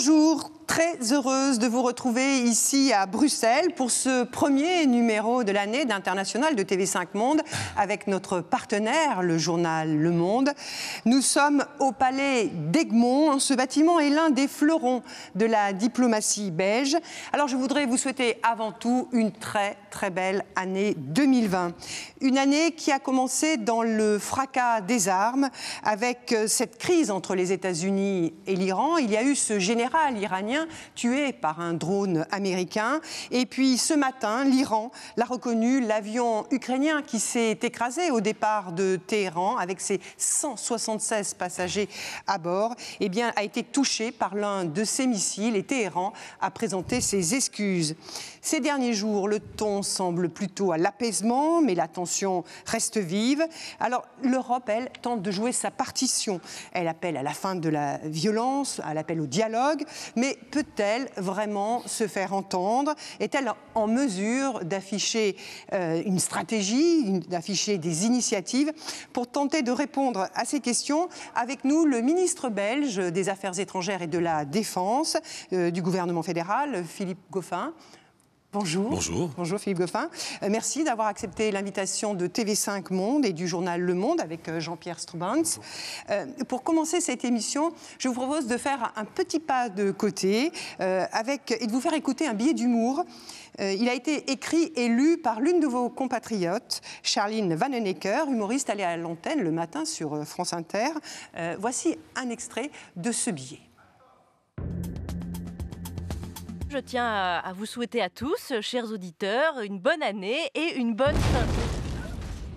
Bonjour, très heureuse de vous retrouver ici à Bruxelles pour ce premier numéro de l'année d'International de TV5 Monde avec notre partenaire, le journal Le Monde. Nous sommes au palais d'Egmont. Ce bâtiment est l'un des fleurons de la diplomatie belge. Alors je voudrais vous souhaiter avant tout une très très belle année 2020. Une année qui a commencé dans le fracas des armes avec cette crise entre les États-Unis et l'Iran. Il y a eu ce général iranien tué par un drone américain. Et puis ce matin, l'Iran l'a reconnu, l'avion ukrainien qui s'est écrasé au départ de Téhéran avec ses 176 passagers à bord, eh bien, a été touché par l'un de ces missiles et Téhéran a présenté ses excuses. Ces derniers jours, le ton semble plutôt à l'apaisement, mais la tension reste vive. Alors l'Europe, elle, tente de jouer sa partition. Elle appelle à la fin de la violence, elle appelle au dialogue, mais peut-elle vraiment se faire entendre? Est-elle en mesure d'afficher euh, une stratégie, d'afficher des initiatives pour tenter de répondre à ces questions? Avec nous, le ministre belge des Affaires étrangères et de la Défense euh, du gouvernement fédéral, Philippe Goffin. Bonjour. Bonjour. Bonjour Philippe Goffin. Euh, merci d'avoir accepté l'invitation de TV5 Monde et du journal Le Monde avec euh, Jean-Pierre Strubans. Euh, pour commencer cette émission, je vous propose de faire un petit pas de côté avec, et de vous faire écouter un billet d'humour. il a été écrit et lu par l'une de vos compatriotes, Charline Vanhoenacker, humoriste allée à l'antenne le matin sur France Inter. voici un extrait de ce billet. Je tiens à, vous souhaiter à tous, chers auditeurs, une bonne année et une bonne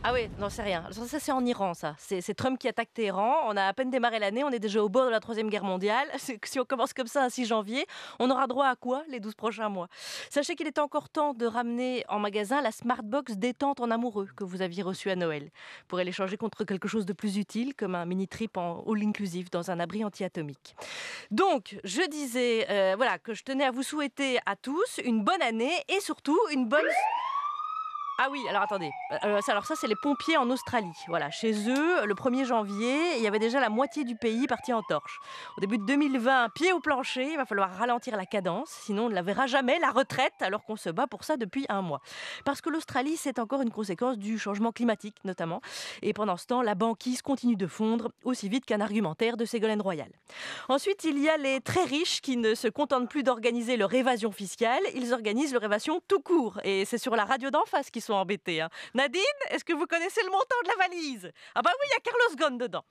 ah oui, non, c'est rien. Ça, c'est en Iran, ça. C'est Trump qui attaque Téhéran. On a à peine démarré l'année, on est déjà au bord de la Troisième Guerre mondiale. Si on commence comme ça un 6 janvier, on aura droit à quoi les 12 prochains mois? Sachez qu'il est encore temps de ramener en magasin la Smartbox détente en amoureux que vous aviez reçue à Noël. Pour l'échanger contre quelque chose de plus utile, comme un mini-trip en all-inclusive dans un abri anti-atomique. Donc, je disais euh, voilà, que je tenais à vous souhaiter à tous une bonne année et surtout une bonne... Ah oui, alors attendez. Euh, alors ça, c'est les pompiers en Australie. Voilà, chez eux, le 1er janvier, il y avait déjà la moitié du pays parti en torche. Au début de 2020, pied au plancher, il va falloir ralentir la cadence, sinon on ne la verra jamais, la retraite, alors qu'on se bat pour ça depuis un mois. Parce que l'Australie, c'est encore une conséquence du changement climatique, notamment. Et pendant ce temps, la banquise continue de fondre aussi vite qu'un argumentaire de Ségolène Royal. Ensuite, il y a les très riches qui ne se contentent plus d'organiser leur évasion fiscale, ils organisent leur évasion tout court. Et c'est sur la radio d'en face qui sont embêtés. Hein. Nadine, est-ce que vous connaissez le montant de la valise? Ah bah oui, il y a Carlos Ghosn dedans.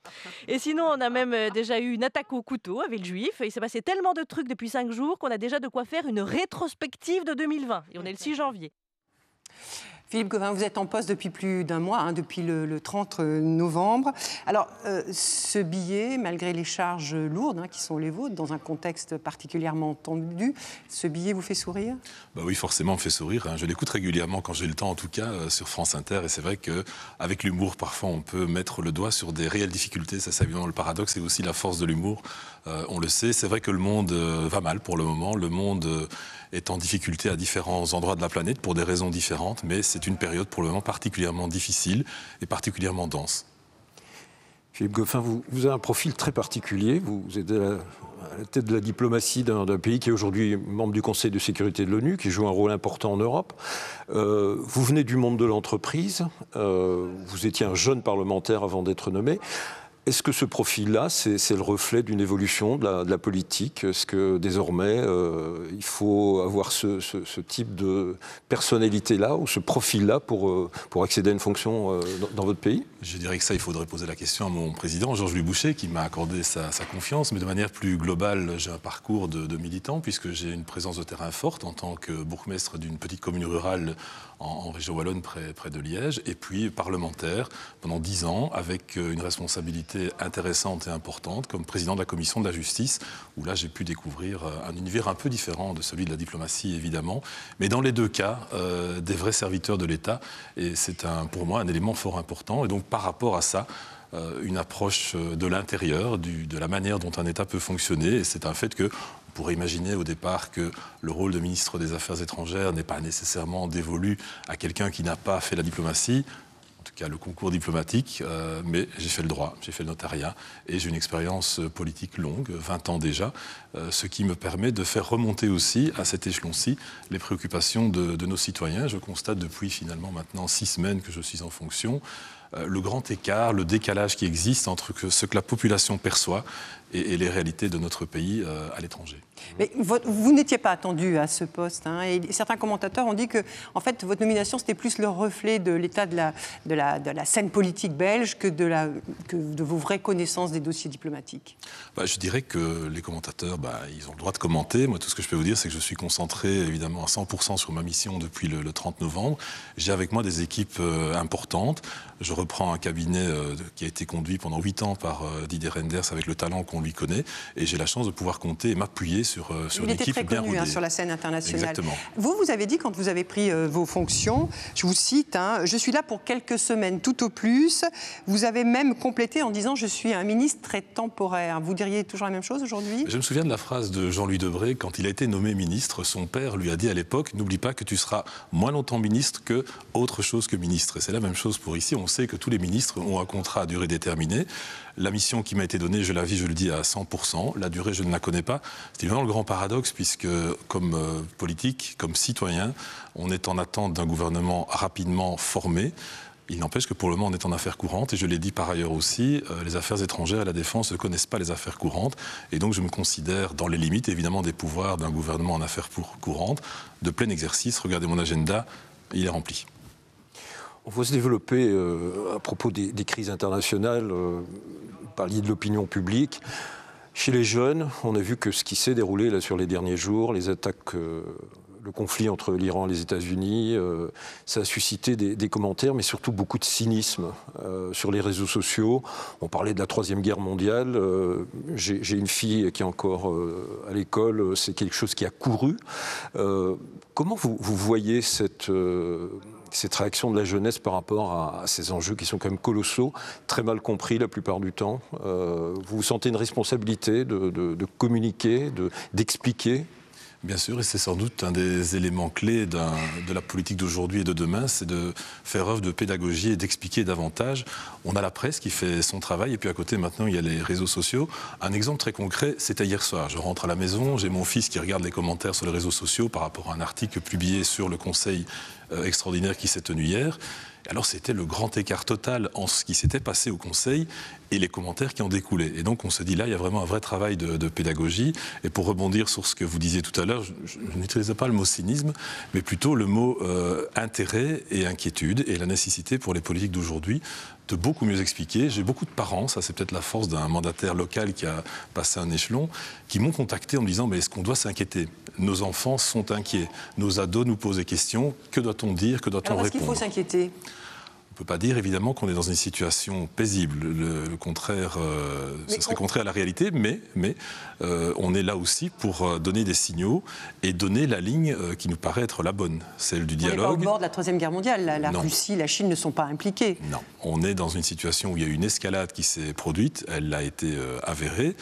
Et sinon, on a même euh, déjà eu une attaque au couteau avec le juif. Il s'est passé tellement de trucs depuis cinq jours qu'on a déjà de quoi faire une rétrospective de 2020. Et on est le 6 janvier. Philippe Gauvin, vous êtes en poste depuis plus d'un mois, hein, depuis le, 30 novembre. Alors, euh, ce billet, malgré les charges lourdes hein, qui sont les vôtres, dans un contexte particulièrement tendu, ce billet vous fait sourire? Bah Oui, forcément, me fait sourire. Hein. Je l'écoute régulièrement quand j'ai le temps, en tout cas, euh, sur France Inter. Et c'est vrai qu'avec l'humour, parfois, on peut mettre le doigt sur des réelles difficultés. Ça, c'est évidemment le paradoxe et aussi la force de l'humour. Euh, on le sait, c'est vrai que le monde va mal pour le moment. Le monde est en difficulté à différents endroits de la planète pour des raisons différentes, mais c'est une période pour le moment particulièrement difficile et particulièrement dense. Philippe Goffin, vous, avez un profil très particulier. Vous, êtes à la, tête de la diplomatie d'un pays qui est aujourd'hui membre du Conseil de sécurité de l'ONU, qui joue un rôle important en Europe. Euh, vous venez du monde de l'entreprise. Euh, vous étiez un jeune parlementaire avant d'être nommé. Est-ce que ce profil-là, c'est le reflet d'une évolution de la, politique? Est-ce que désormais, euh, il faut avoir ce, type de personnalité-là ou ce profil-là pour, euh, pour accéder à une fonction euh, dans, votre pays? Je dirais que ça, il faudrait poser la question à mon président, Georges-Louis Boucher, qui m'a accordé sa, confiance. Mais de manière plus globale, j'ai un parcours de, de militant, puisque j'ai une présence de terrain forte en tant que bourgmestre d'une petite commune rurale en, région wallonne près, près, de Liège, et puis parlementaire pendant dix ans avec euh, une responsabilité intéressante et importante comme président de la commission de la justice, où là j'ai pu découvrir euh, un univers un peu différent de celui de la diplomatie évidemment, mais dans les deux cas euh, des vrais serviteurs de l'État, et c'est pour moi un élément fort important. Et donc par rapport à ça, une approche de l'intérieur, de la manière dont un État peut fonctionner. Et c'est un fait que pourrait imaginer au départ que le rôle de ministre des Affaires étrangères n'est pas nécessairement dévolu à quelqu'un qui n'a pas fait la diplomatie. en tout cas le concours diplomatique, mais j'ai fait le droit, j'ai fait le notariat et j'ai une expérience politique longue, 20 ans déjà, ce qui me permet de faire remonter aussi à cet échelon-ci les préoccupations de, de nos citoyens. Je constate depuis finalement maintenant six semaines que je suis en fonction le grand écart, le décalage qui existe entre ce que la population perçoit et, les réalités de notre pays à l'étranger. Mais vous n'étiez pas attendu à ce poste. Hein, et certains commentateurs ont dit que, en fait, votre nomination, c'était plus le reflet de l'état de la, de, la, de la, scène politique belge que de, la, que de vos vraies connaissances des dossiers diplomatiques. Bah, je dirais que les commentateurs, bah, ils ont le droit de commenter. Moi, tout ce que je peux vous dire, c'est que je suis concentré, évidemment, à 100% sur ma mission depuis le, 30 novembre. J'ai avec moi des équipes euh, importantes. Je reprends un cabinet euh, qui a été conduit pendant 8 ans par euh, Didier Renders avec le talent qu'on lui connaît. Et j'ai la chance de pouvoir compter et m'appuyer sur, euh, sur une équipe très bien connu, hein, sur la scène internationale. Exactement. Vous, vous avez dit quand vous avez pris euh, vos fonctions, je vous cite, hein, je suis là pour quelques semaines tout au plus. Vous avez même complété en disant je suis un ministre très temporaire. Vous diriez toujours la même chose aujourd'hui? Je me souviens de la phrase de Jean-Louis Debré quand il a été nommé ministre. Son père lui a dit à l'époque n'oublie pas que tu seras moins longtemps ministre que autre chose que ministre. Et c'est la même chose pour ici. On sait que tous les ministres ont un contrat à durée déterminée. La mission qui m'a été donnée, je la vis, je le dis, à 100%. La durée, je ne la connais pas. C'est vraiment le grand paradoxe, puisque comme euh, politique, comme citoyen, on est en attente d'un gouvernement rapidement formé. Il n'empêche que pour le moment, on est en affaires courantes, et je l'ai dit par ailleurs aussi, euh, les affaires étrangères et la défense ne connaissent pas les affaires courantes, et donc je me considère dans les limites, évidemment, des pouvoirs d'un gouvernement en affaires courantes, de plein exercice. Regardez mon agenda, il est rempli. On va se développer euh, à propos des, crises internationales, euh, parliez de l'opinion publique. Chez les jeunes, on a vu que ce qui s'est déroulé là, sur les derniers jours, les attaques, euh, le conflit entre l'Iran et les États-Unis, euh, ça a suscité des, commentaires, mais surtout beaucoup de cynisme sur les réseaux sociaux. On parlait de la Troisième Guerre mondiale. J'ai une fille qui est encore à l'école, c'est quelque chose qui a couru. comment vous voyez cette cette réaction de la jeunesse par rapport à, ces enjeux qui sont quand même colossaux, très mal compris la plupart du temps. Euh, vous sentez une responsabilité de, communiquer, d'expliquer? Bien sûr, et c'est sans doute un des éléments clés de la politique d'aujourd'hui et de demain, c'est de faire œuvre de pédagogie et d'expliquer davantage. On a la presse qui fait son travail, et puis à côté, maintenant, il y a les réseaux sociaux. Un exemple très concret, c'était hier soir. Je rentre à la maison, j'ai mon fils qui regarde les commentaires sur les réseaux sociaux par rapport à un article publié sur le Conseil extraordinaire qui s'est tenu hier. Alors c'était le grand écart total en ce qui s'était passé au Conseil et les commentaires qui en découlaient. Et donc on se dit là, il y a vraiment un vrai travail de, pédagogie. Et pour rebondir sur ce que vous disiez tout à l'heure, je, n'utilisais pas le mot cynisme, mais plutôt le mot euh, intérêt et inquiétude et la nécessité pour les politiques d'aujourd'hui de beaucoup mieux expliquer. J'ai beaucoup de parents, ça c'est peut-être la force d'un mandataire local qui a passé un échelon, qui m'ont contacté en me disant mais est-ce qu'on doit s'inquiéter? Nos enfants sont inquiets, nos ados nous posent des questions, que doit-on dire, que doit-on répondre Est-ce qu'il faut s'inquiéter? On ne peut pas dire évidemment qu'on est dans une situation paisible. Le, contraire, euh, ce serait contraire à la réalité, mais, mais euh, on est là aussi pour euh, donner des signaux et donner la ligne qui nous paraît être la bonne, celle du dialogue. On n'est pas au bord de la Troisième Guerre mondiale. La, la Russie, la Chine ne sont pas impliquées. Non, on est dans une situation où il y a une escalade qui s'est produite, elle a été avérée.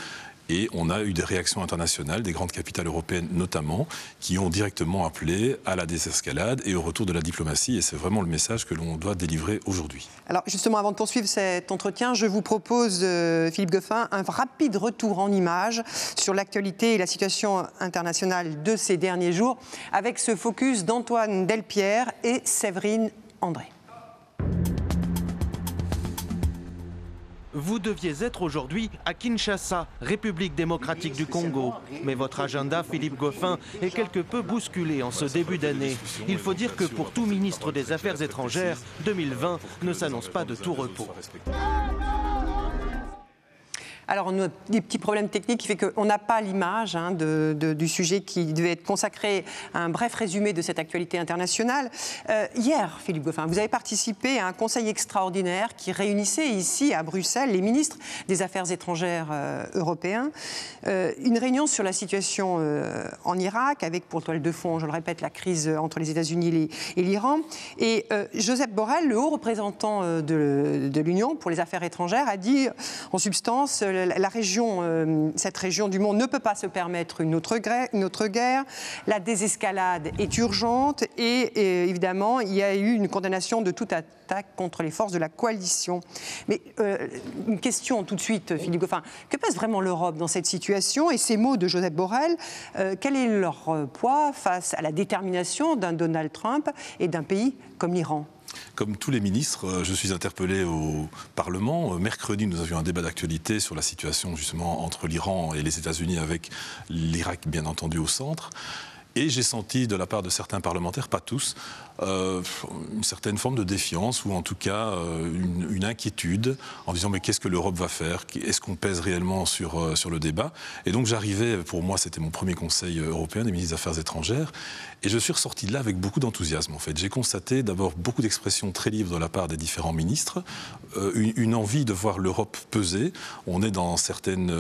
Et on a eu des réactions internationales, des grandes capitales européennes notamment, qui ont directement appelé à la désescalade et au retour de la diplomatie. Et c'est vraiment le message que l'on doit délivrer aujourd'hui. Alors justement, avant de poursuivre cet entretien, je vous propose, euh, Philippe Goffin, un rapide retour en images sur l'actualité et la situation internationale de ces derniers jours, avec ce focus d'Antoine Delpierre et Séverine André. Vous deviez être aujourd'hui à Kinshasa, République démocratique du Congo. Mais votre agenda, Philippe Goffin, est quelque peu bousculé en ce début d'année. Il faut dire que pour tout ministre des Affaires étrangères, 2020 ne s'annonce pas de tout repos. Alors, on a des petits problèmes techniques qui fait qu'on n'a pas l'image hein, du sujet qui devait être consacré à un bref résumé de cette actualité internationale. Euh, hier, Philippe Goffin, vous avez participé à un conseil extraordinaire qui réunissait ici, à Bruxelles, les ministres des Affaires étrangères euh, européens. Euh, une réunion sur la situation en Irak, avec pour toile de fond, je le répète, la crise entre les États-Unis et l'Iran. Et Joseph Borrell, le haut représentant de, de l'Union pour les affaires étrangères, a dit en substance la région, cette région du monde ne peut pas se permettre une autre, guerre. La désescalade est urgente et, évidemment, il y a eu une condamnation de toute attaque contre les forces de la coalition. Mais une question tout de suite, Philippe Goffin. Que pèse vraiment l'Europe dans cette situation? Et ces mots de Joseph Borrell, quel est leur poids face à la détermination d'un Donald Trump et d'un pays comme l'Iran? Comme tous les ministres, euh, je suis interpellé au Parlement. Euh, mercredi, nous avions un débat d'actualité sur la situation justement entre l'Iran et les États-Unis, avec l'Irak bien entendu au centre. Et j'ai senti de la part de certains parlementaires, pas tous, euh, une certaine forme de défiance ou en tout cas euh, une, inquiétude en disant mais qu'est-ce que l'Europe va faire? Est-ce qu'on pèse réellement sur, euh, sur le débat? Et donc j'arrivais, pour moi c'était mon premier conseil européen des ministres des Affaires étrangères, et je suis ressorti de là avec beaucoup d'enthousiasme en fait. J'ai constaté d'abord beaucoup d'expressions très libres de la part des différents ministres, une, envie de voir l'Europe peser. On est dans certaines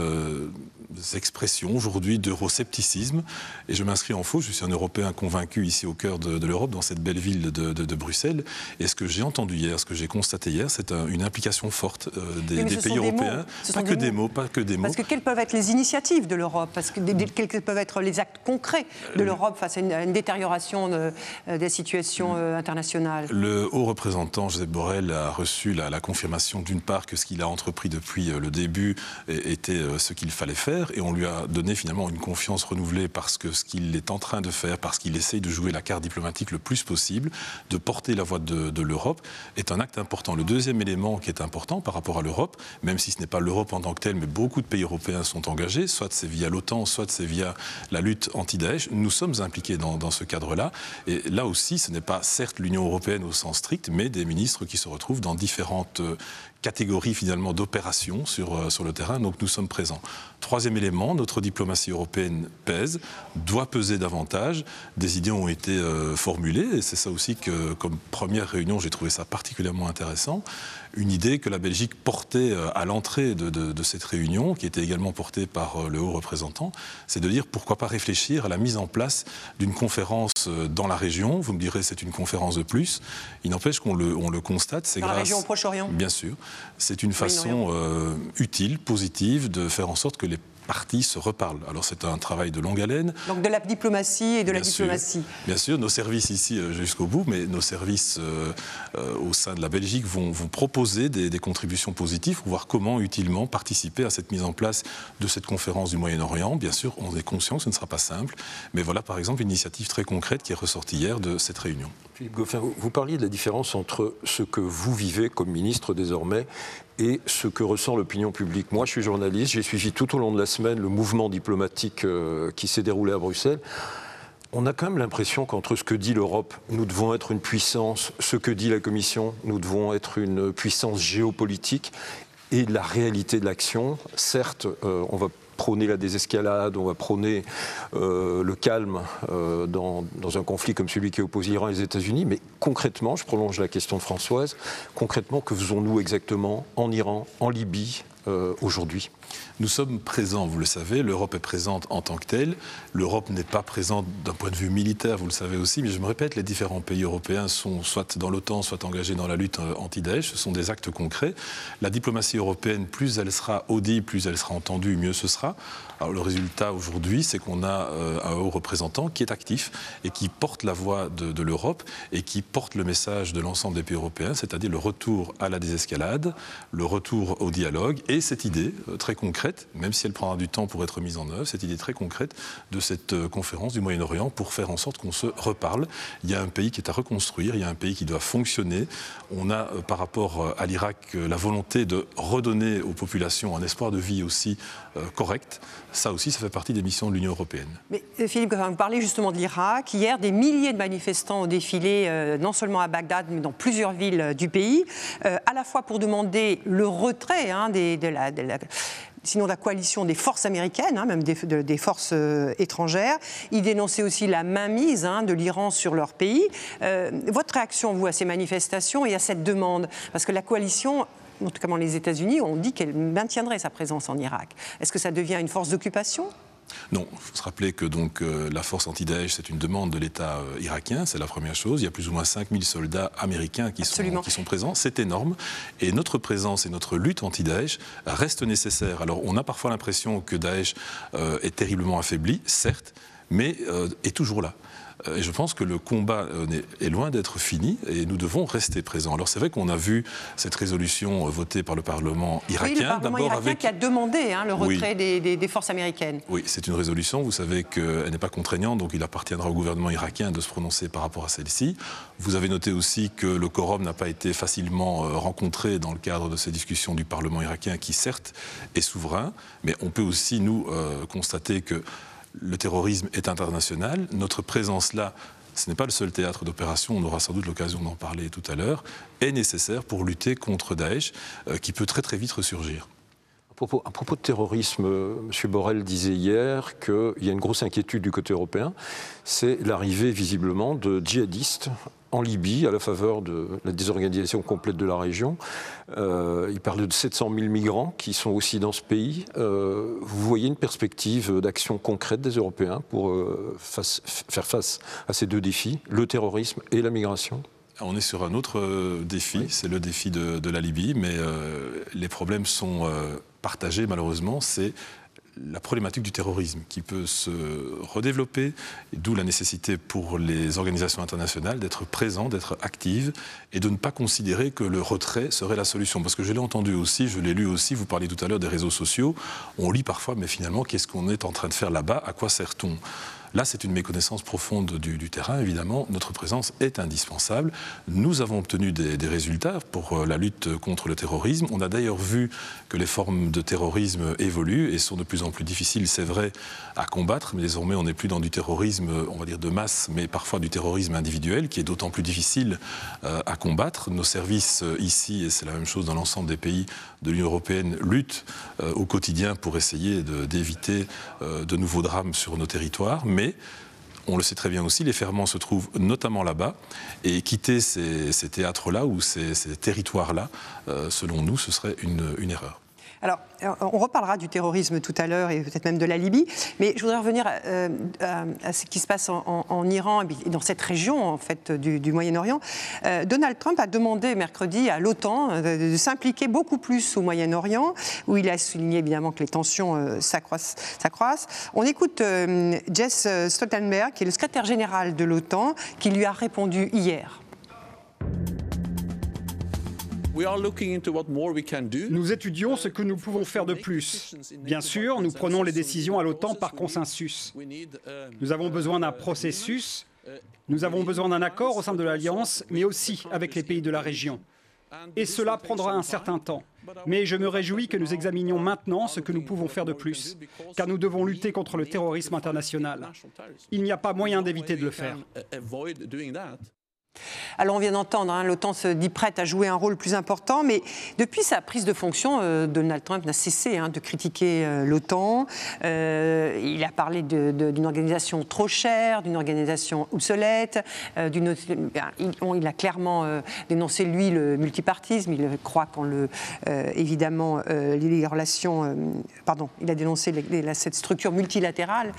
expressions aujourd'hui d'euroscepticisme, et je m'inscris en faux, je suis un Européen convaincu ici au cœur de, de l'Europe, dans cette belle ville de, Bruxelles. Et ce que j'ai entendu hier, ce que j'ai constaté hier, c'est une implication forte euh, des, pays européens. Pas que des mots. pas que des mots. Parce que quelles peuvent être les initiatives de l'Europe? Parce que quels peuvent être les actes concrets de euh, l'Europe face à une, détérioration euh, des situations internationales? Le haut représentant Joseph Borrell a reçu la, confirmation d'une part que ce qu'il a entrepris depuis le début était ce qu'il fallait faire, et on lui a donné finalement une confiance renouvelée parce que ce qu'il est en train de faire, parce qu'il essaye de jouer la carte diplomatique le plus possible de porter la voix de, l'Europe, est un acte important. Le deuxième élément qui est important par rapport à l'Europe, même si ce n'est pas l'Europe en tant que telle, mais beaucoup de pays européens sont engagés, soit c'est via l'OTAN, soit c'est via la lutte anti-Daesh, nous sommes impliqués dans, ce cadre-là. Et là aussi, ce n'est pas certes l'Union européenne au sens strict, mais des ministres qui se retrouvent dans différentes catégorie finalement d'opérations sur, euh, sur le terrain, donc nous sommes présents. Troisième élément, notre diplomatie européenne pèse, doit peser davantage. Des idées ont été euh, formulées, et c'est ça aussi que, comme première réunion, j'ai trouvé ça particulièrement intéressant une idée que la Belgique portait euh, à l'entrée de, cette réunion, qui était également portée par le haut représentant, c'est de dire pourquoi pas réfléchir à la mise en place d'une conférence dans la région. Vous me direz c'est une conférence de plus. Il n'empêche qu'on le, on le constate. C'est dans la région Proche-Orient? Bien sûr. C'est une façon utile, positive, de faire en sorte que les parties se reparlent. Alors c'est un travail de longue haleine. Donc de la diplomatie et de la diplomatie. bien sûr, nos services ici euh, jusqu'au bout, mais nos services euh, euh, au sein de la Belgique vont, vont proposer des, des, contributions positives pour voir comment utilement participer à cette mise en place de cette conférence du Moyen-Orient. Bien sûr, on est conscient que ce ne sera pas simple, mais voilà par exemple une initiative très concrète qui est ressortie hier de cette réunion. Philippe Goffin, vous parliez de la différence entre ce que vous vivez comme ministre désormais et ce que ressent l'opinion publique. Moi, je suis journaliste, j'ai suivi tout au long de la semaine le mouvement diplomatique euh, qui s'est déroulé à Bruxelles. On a quand même l'impression qu'entre ce que dit l'Europe, nous devons être une puissance, ce que dit la Commission, nous devons être une puissance géopolitique, et la réalité de l'action, certes, euh, on va prôner la désescalade, on va prôner euh, le calme euh, dans, un conflit comme celui qui oppose l'Iran et les États-Unis. Mais concrètement, je prolonge la question de Françoise, concrètement, que faisons-nous exactement en Iran, en Libye, euh, aujourd'hui? Nous sommes présents, vous le savez, l'Europe est présente en tant que telle. L'Europe n'est pas présente d'un point de vue militaire, vous le savez aussi, mais je me répète, les différents pays européens sont soit dans l'OTAN, soit engagés dans la lutte euh, anti-Daesh. Ce sont des actes concrets. La diplomatie européenne, plus elle sera audible, plus elle sera entendue, mieux ce sera. Alors, le résultat aujourd'hui, c'est qu'on a euh, un haut représentant qui est actif et qui porte la voix de, de l'Europe et qui porte le message de l'ensemble des pays européens, c'est-à-dire le retour à la désescalade, le retour au dialogue et cette idée euh, très concrète, même si elle prendra du temps pour être mise en œuvre, cette idée très concrète de cette euh, conférence du Moyen-Orient pour faire en sorte qu'on se reparle. Il y a un pays qui est à reconstruire, il y a un pays qui doit fonctionner. On a, euh, par rapport à l'Irak, la volonté de redonner aux populations un espoir de vie aussi correct. Ça aussi, ça fait partie des missions de l'Union européenne. Mais Philippe, vous parlez justement de l'Irak. Hier, des milliers de manifestants ont défilé, non seulement à Bagdad, mais dans plusieurs villes du pays, à la fois pour demander le retrait hein, des, de la sinon la coalition des forces américaines, hein, même des, forces euh, étrangères. Ils dénonçaient aussi la mainmise hein, de l'Iran sur leur pays. Euh, votre réaction, vous, à ces manifestations et à cette demande? Parce que la coalition cas les États-Unis, ont dit qu'elle maintiendrait sa présence en Irak. Est-ce que ça devient une force d'occupation? Non, il faut se rappeler que donc, euh, la force anti-Daesh, c'est une demande de l'État euh, irakien, c'est la première chose. Il y a plus ou moins 5000 soldats américains qui sont, qui sont, présents, c'est énorme. Et notre présence et notre lutte anti-Daesh restent nécessaires. Alors on a parfois l'impression que Daesh euh, est terriblement affaibli, certes, mais est toujours là. Euh, et je pense que le combat euh, est loin d'être fini et nous devons rester présents. Alors c'est vrai qu'on a vu cette résolution euh, votée par le Parlement irakien. Oui, le Parlement irakien avec... qui a demandé hein, le retrait des, forces américaines. Oui, c'est une résolution. Vous savez qu'elle n'est pas contraignante, donc il appartiendra au gouvernement irakien de se prononcer par rapport à celle-ci. Vous avez noté aussi que le quorum n'a pas été facilement rencontré dans le cadre de ces discussions du Parlement irakien, qui certes est souverain, mais on peut aussi nous constater que le terrorisme est international. Notre présence là, ce n'est pas le seul théâtre d'opération, on aura sans doute l'occasion d'en parler tout à l'heure, est nécessaire pour lutter contre Daesh, euh, qui peut très très vite ressurgir. À propos, de terrorisme, euh, M. Borrell disait hier qu'il y a une grosse inquiétude du côté européen, c'est l'arrivée visiblement de djihadistes en Libye à la faveur de la désorganisation complète de la région. Euh, il parlait de 700 000 migrants qui sont aussi dans ce pays. Euh, vous voyez une perspective d'action concrète des Européens pour euh, faire face à ces deux défis, le terrorisme et la migration? On est sur un autre défi, c'est le défi de, de, la Libye, mais les problèmes sont partagés malheureusement. C'est la problématique du terrorisme qui peut se redévelopper, d'où la nécessité pour les organisations internationales d'être présentes, d'être actives et de ne pas considérer que le retrait serait la solution. Parce que je l'ai entendu aussi, je l'ai lu aussi, vous parliez tout à l'heure des réseaux sociaux, on lit parfois, mais finalement, qu'est-ce qu'on est en train de faire là-bas? À quoi sert-on? Là, c'est une méconnaissance profonde du, terrain, évidemment. Notre présence est indispensable. Nous avons obtenu des, résultats pour euh, la lutte contre le terrorisme. On a d'ailleurs vu que les formes de terrorisme évoluent et sont de plus en plus difficiles, c'est vrai, à combattre. Mais désormais, on n'est plus dans du terrorisme, on va dire, de masse, mais parfois du terrorisme individuel, qui est d'autant plus difficile euh, à combattre. Nos services euh, ici, et c'est la même chose dans l'ensemble des pays de l'Union européenne, luttent au quotidien pour essayer d'éviter de, nouveaux drames sur nos territoires mais on le sait très bien aussi, les ferments se trouvent notamment là-bas. Et quitter ces, théâtres-là ou ces, territoires-là, euh, selon nous, ce serait une erreur. Alors, on reparlera du terrorisme tout à l'heure et peut-être même de la Libye, mais je voudrais revenir euh, à, ce qui se passe en, Iran et dans cette région en fait du, Moyen-Orient. Euh, Donald Trump a demandé mercredi à l'OTAN euh, de, s'impliquer beaucoup plus au Moyen-Orient, où il a souligné évidemment que les tensions s'accroissent. On écoute Jess Stoltenberg, qui est le secrétaire général de l'OTAN, qui lui a répondu hier. Nous étudions ce que nous pouvons faire de plus. Bien sûr, nous prenons les décisions à l'OTAN par consensus. Nous avons besoin d'un processus, nous avons besoin d'un accord au sein de l'Alliance, mais aussi avec les pays de la région. Et cela prendra un certain temps. Mais je me réjouis que nous examinions maintenant ce que nous pouvons faire de plus, car nous devons lutter contre le terrorisme international. Il n'y a pas moyen d'éviter de le faire. Alors on vient d'entendre, hein, l'OTAN se dit prête à jouer un rôle plus important, mais depuis sa prise de fonction, euh, Donald Trump n'a cessé hein, de critiquer euh, l'OTAN. Euh, il a parlé d'une organisation trop chère, d'une organisation obsolète. Il, a clairement dénoncé, lui, le multipartisme. Il croit qu'en le, évidemment, les relations... pardon, il a dénoncé cette structure multilatérale.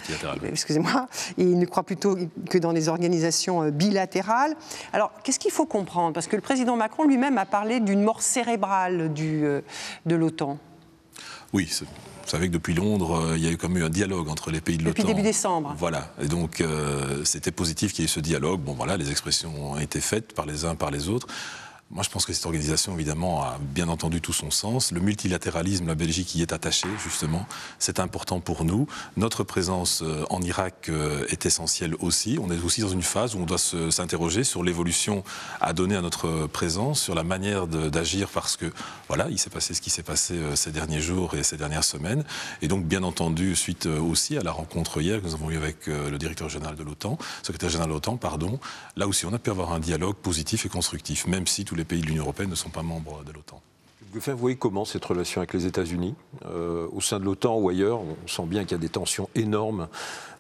Excusez-moi. Il ne croit plutôt que dans les organisations bilatérales. Alors, qu'est-ce qu'il faut comprendre? Parce que le président Macron lui-même a parlé d'une mort cérébrale du, euh, de l'OTAN. Oui, vous savez que depuis Londres, euh, il y a eu comme eu un dialogue entre les pays de l'OTAN. Depuis début décembre. Voilà. Et donc, euh, c'était positif qu'il y ait eu ce dialogue. Bon, voilà, les expressions ont été faites par les uns, par les autres. Moi, je pense que cette organisation, évidemment, a bien entendu tout son sens. Le multilatéralisme, la Belgique y est attachée, justement. C'est important pour nous. Notre présence euh, en Irak euh, est essentielle aussi. On est aussi dans une phase où on doit s'interroger sur l'évolution à donner à notre présence, sur la manière d'agir, parce que, voilà, il s'est passé ce qui s'est passé euh, ces derniers jours et ces dernières semaines. Et donc, bien entendu, suite aussi à la rencontre hier que nous avons eue avec le directeur général de l'OTAN, secrétaire général de l'OTAN, pardon, là aussi, on a pu avoir un dialogue positif et constructif, même si tous les les pays de l'Union européenne ne sont pas membres de l'OTAN. Vous voyez comment cette relation avec les États-Unis euh, Au sein de l'OTAN ou ailleurs, on sent bien qu'il y a des tensions énormes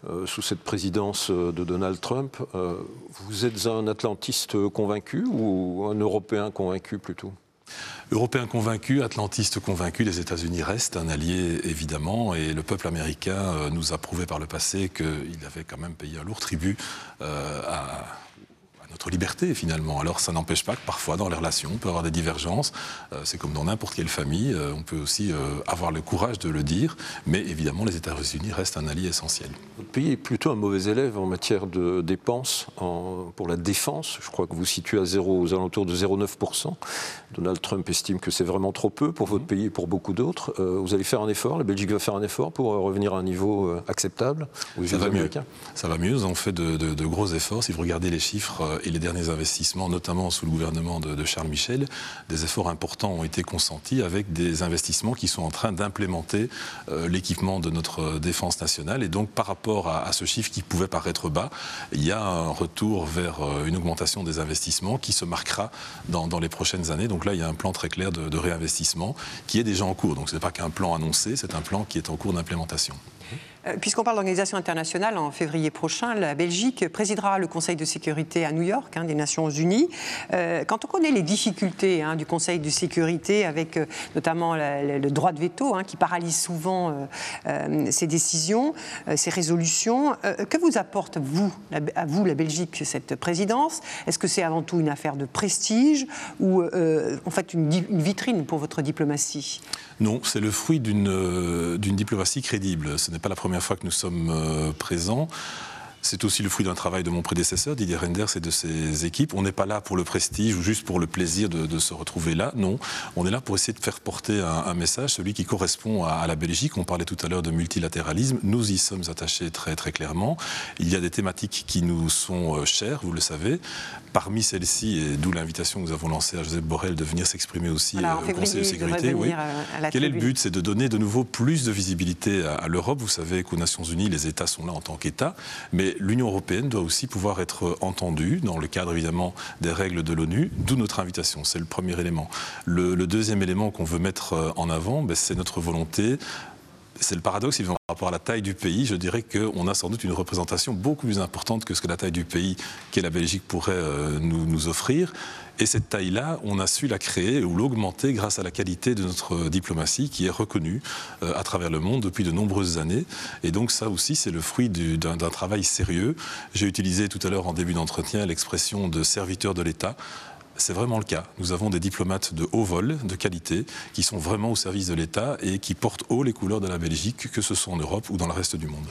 euh, sous cette présidence euh, de Donald Trump. vous êtes un atlantiste convaincu ou un Européen convaincu plutôt? Européens convaincus, atlantistes convaincus, les États-Unis restent un allié évidemment, et le peuple américain nous a prouvé par le passé qu'il avait quand même payé un lourd tribut à notre liberté finalement. Alors ça n'empêche pas que parfois dans les relations on peut avoir des divergences. Euh, c'est comme dans n'importe quelle famille. Euh, on peut aussi euh, avoir le courage de le dire. Mais évidemment les États-Unis restent un allié essentiel. Votre pays est plutôt un mauvais élève en matière de dépenses pour la défense. Je crois que vous situez à zéro, aux alentours de 0,9%. Donald Trump estime que c'est vraiment trop peu pour votre mhm. pays et pour beaucoup d'autres. vous allez faire un effort, la Belgique va faire un effort pour revenir à un niveau acceptable? Aux Ça va mieux. Ça va mieux, on fait de, de, gros efforts. Si vous regardez les chiffres et les derniers investissements, notamment sous le gouvernement de, Charles Michel, des efforts importants ont été consentis avec des investissements qui sont en train d'implémenter euh, l'équipement de notre défense nationale. Et donc, par rapport à, ce chiffre qui pouvait paraître bas, il y a un retour vers euh, une augmentation des investissements qui se marquera dans, les prochaines années. Donc là, il y a un plan très clair de réinvestissement qui est déjà en cours. Donc, ce n'est pas qu'un plan annoncé, c'est un plan qui est en cours d'implémentation. Euh, puisqu'on parle d'organisation internationale, en février prochain, la Belgique présidera le Conseil de sécurité à New York hein, des Nations Unies. Euh, quand on connaît les difficultés hein, du Conseil de sécurité, avec euh, notamment le droit de veto hein, qui paralyse souvent ces décisions, ces résolutions, que vous apporte vous, à vous, la Belgique, cette présidence? Est-ce que c'est avant tout une affaire de prestige ou en fait une, vitrine pour votre diplomatie? Non, c'est le fruit d'une diplomatie crédible. Pas la première fois que nous sommes euh, présents. C'est aussi le fruit d'un travail de mon prédécesseur, Didier Renders, et de ses équipes. On n'est pas là pour le prestige ou juste pour le plaisir de, se retrouver là. Non, on est là pour essayer de faire porter un, message, celui qui correspond à, la Belgique. On parlait tout à l'heure de multilatéralisme. Nous y sommes attachés très, très clairement. Il y a des thématiques qui nous sont euh, chères, vous le savez. Parmi celles-ci, et d'où l'invitation que nous avons lancée à Joseph Borrell de venir s'exprimer aussi euh, au Conseil de sécurité. Oui. Quel est le but? C'est de donner de nouveau plus de visibilité à, à l'Europe. Vous savez qu'aux Nations Unies, les États sont là en tant qu'États, mais l'Union européenne doit aussi pouvoir être entendue dans le cadre évidemment des règles de l'ONU, d'où notre invitation. C'est le premier élément. Le, deuxième élément qu'on veut mettre euh, en avant, ben, c'est notre volonté c'est le paradoxe, par rapport à la taille du pays, je dirais qu'on a sans doute une représentation beaucoup plus importante que ce que la taille du pays qu'est la Belgique pourrait euh, nous, offrir. Et cette taille-là, on a su la créer ou l'augmenter grâce à la qualité de notre diplomatie qui est reconnue euh, à travers le monde depuis de nombreuses années. Et donc ça aussi, c'est le fruit d'un travail sérieux. J'ai utilisé tout à l'heure en début d'entretien l'expression de serviteur de l'État c'est vraiment le cas. Nous avons des diplomates de haut vol, de qualité, qui sont vraiment au service de l'État et qui portent haut les couleurs de la Belgique, que ce soit en Europe ou dans le reste du monde.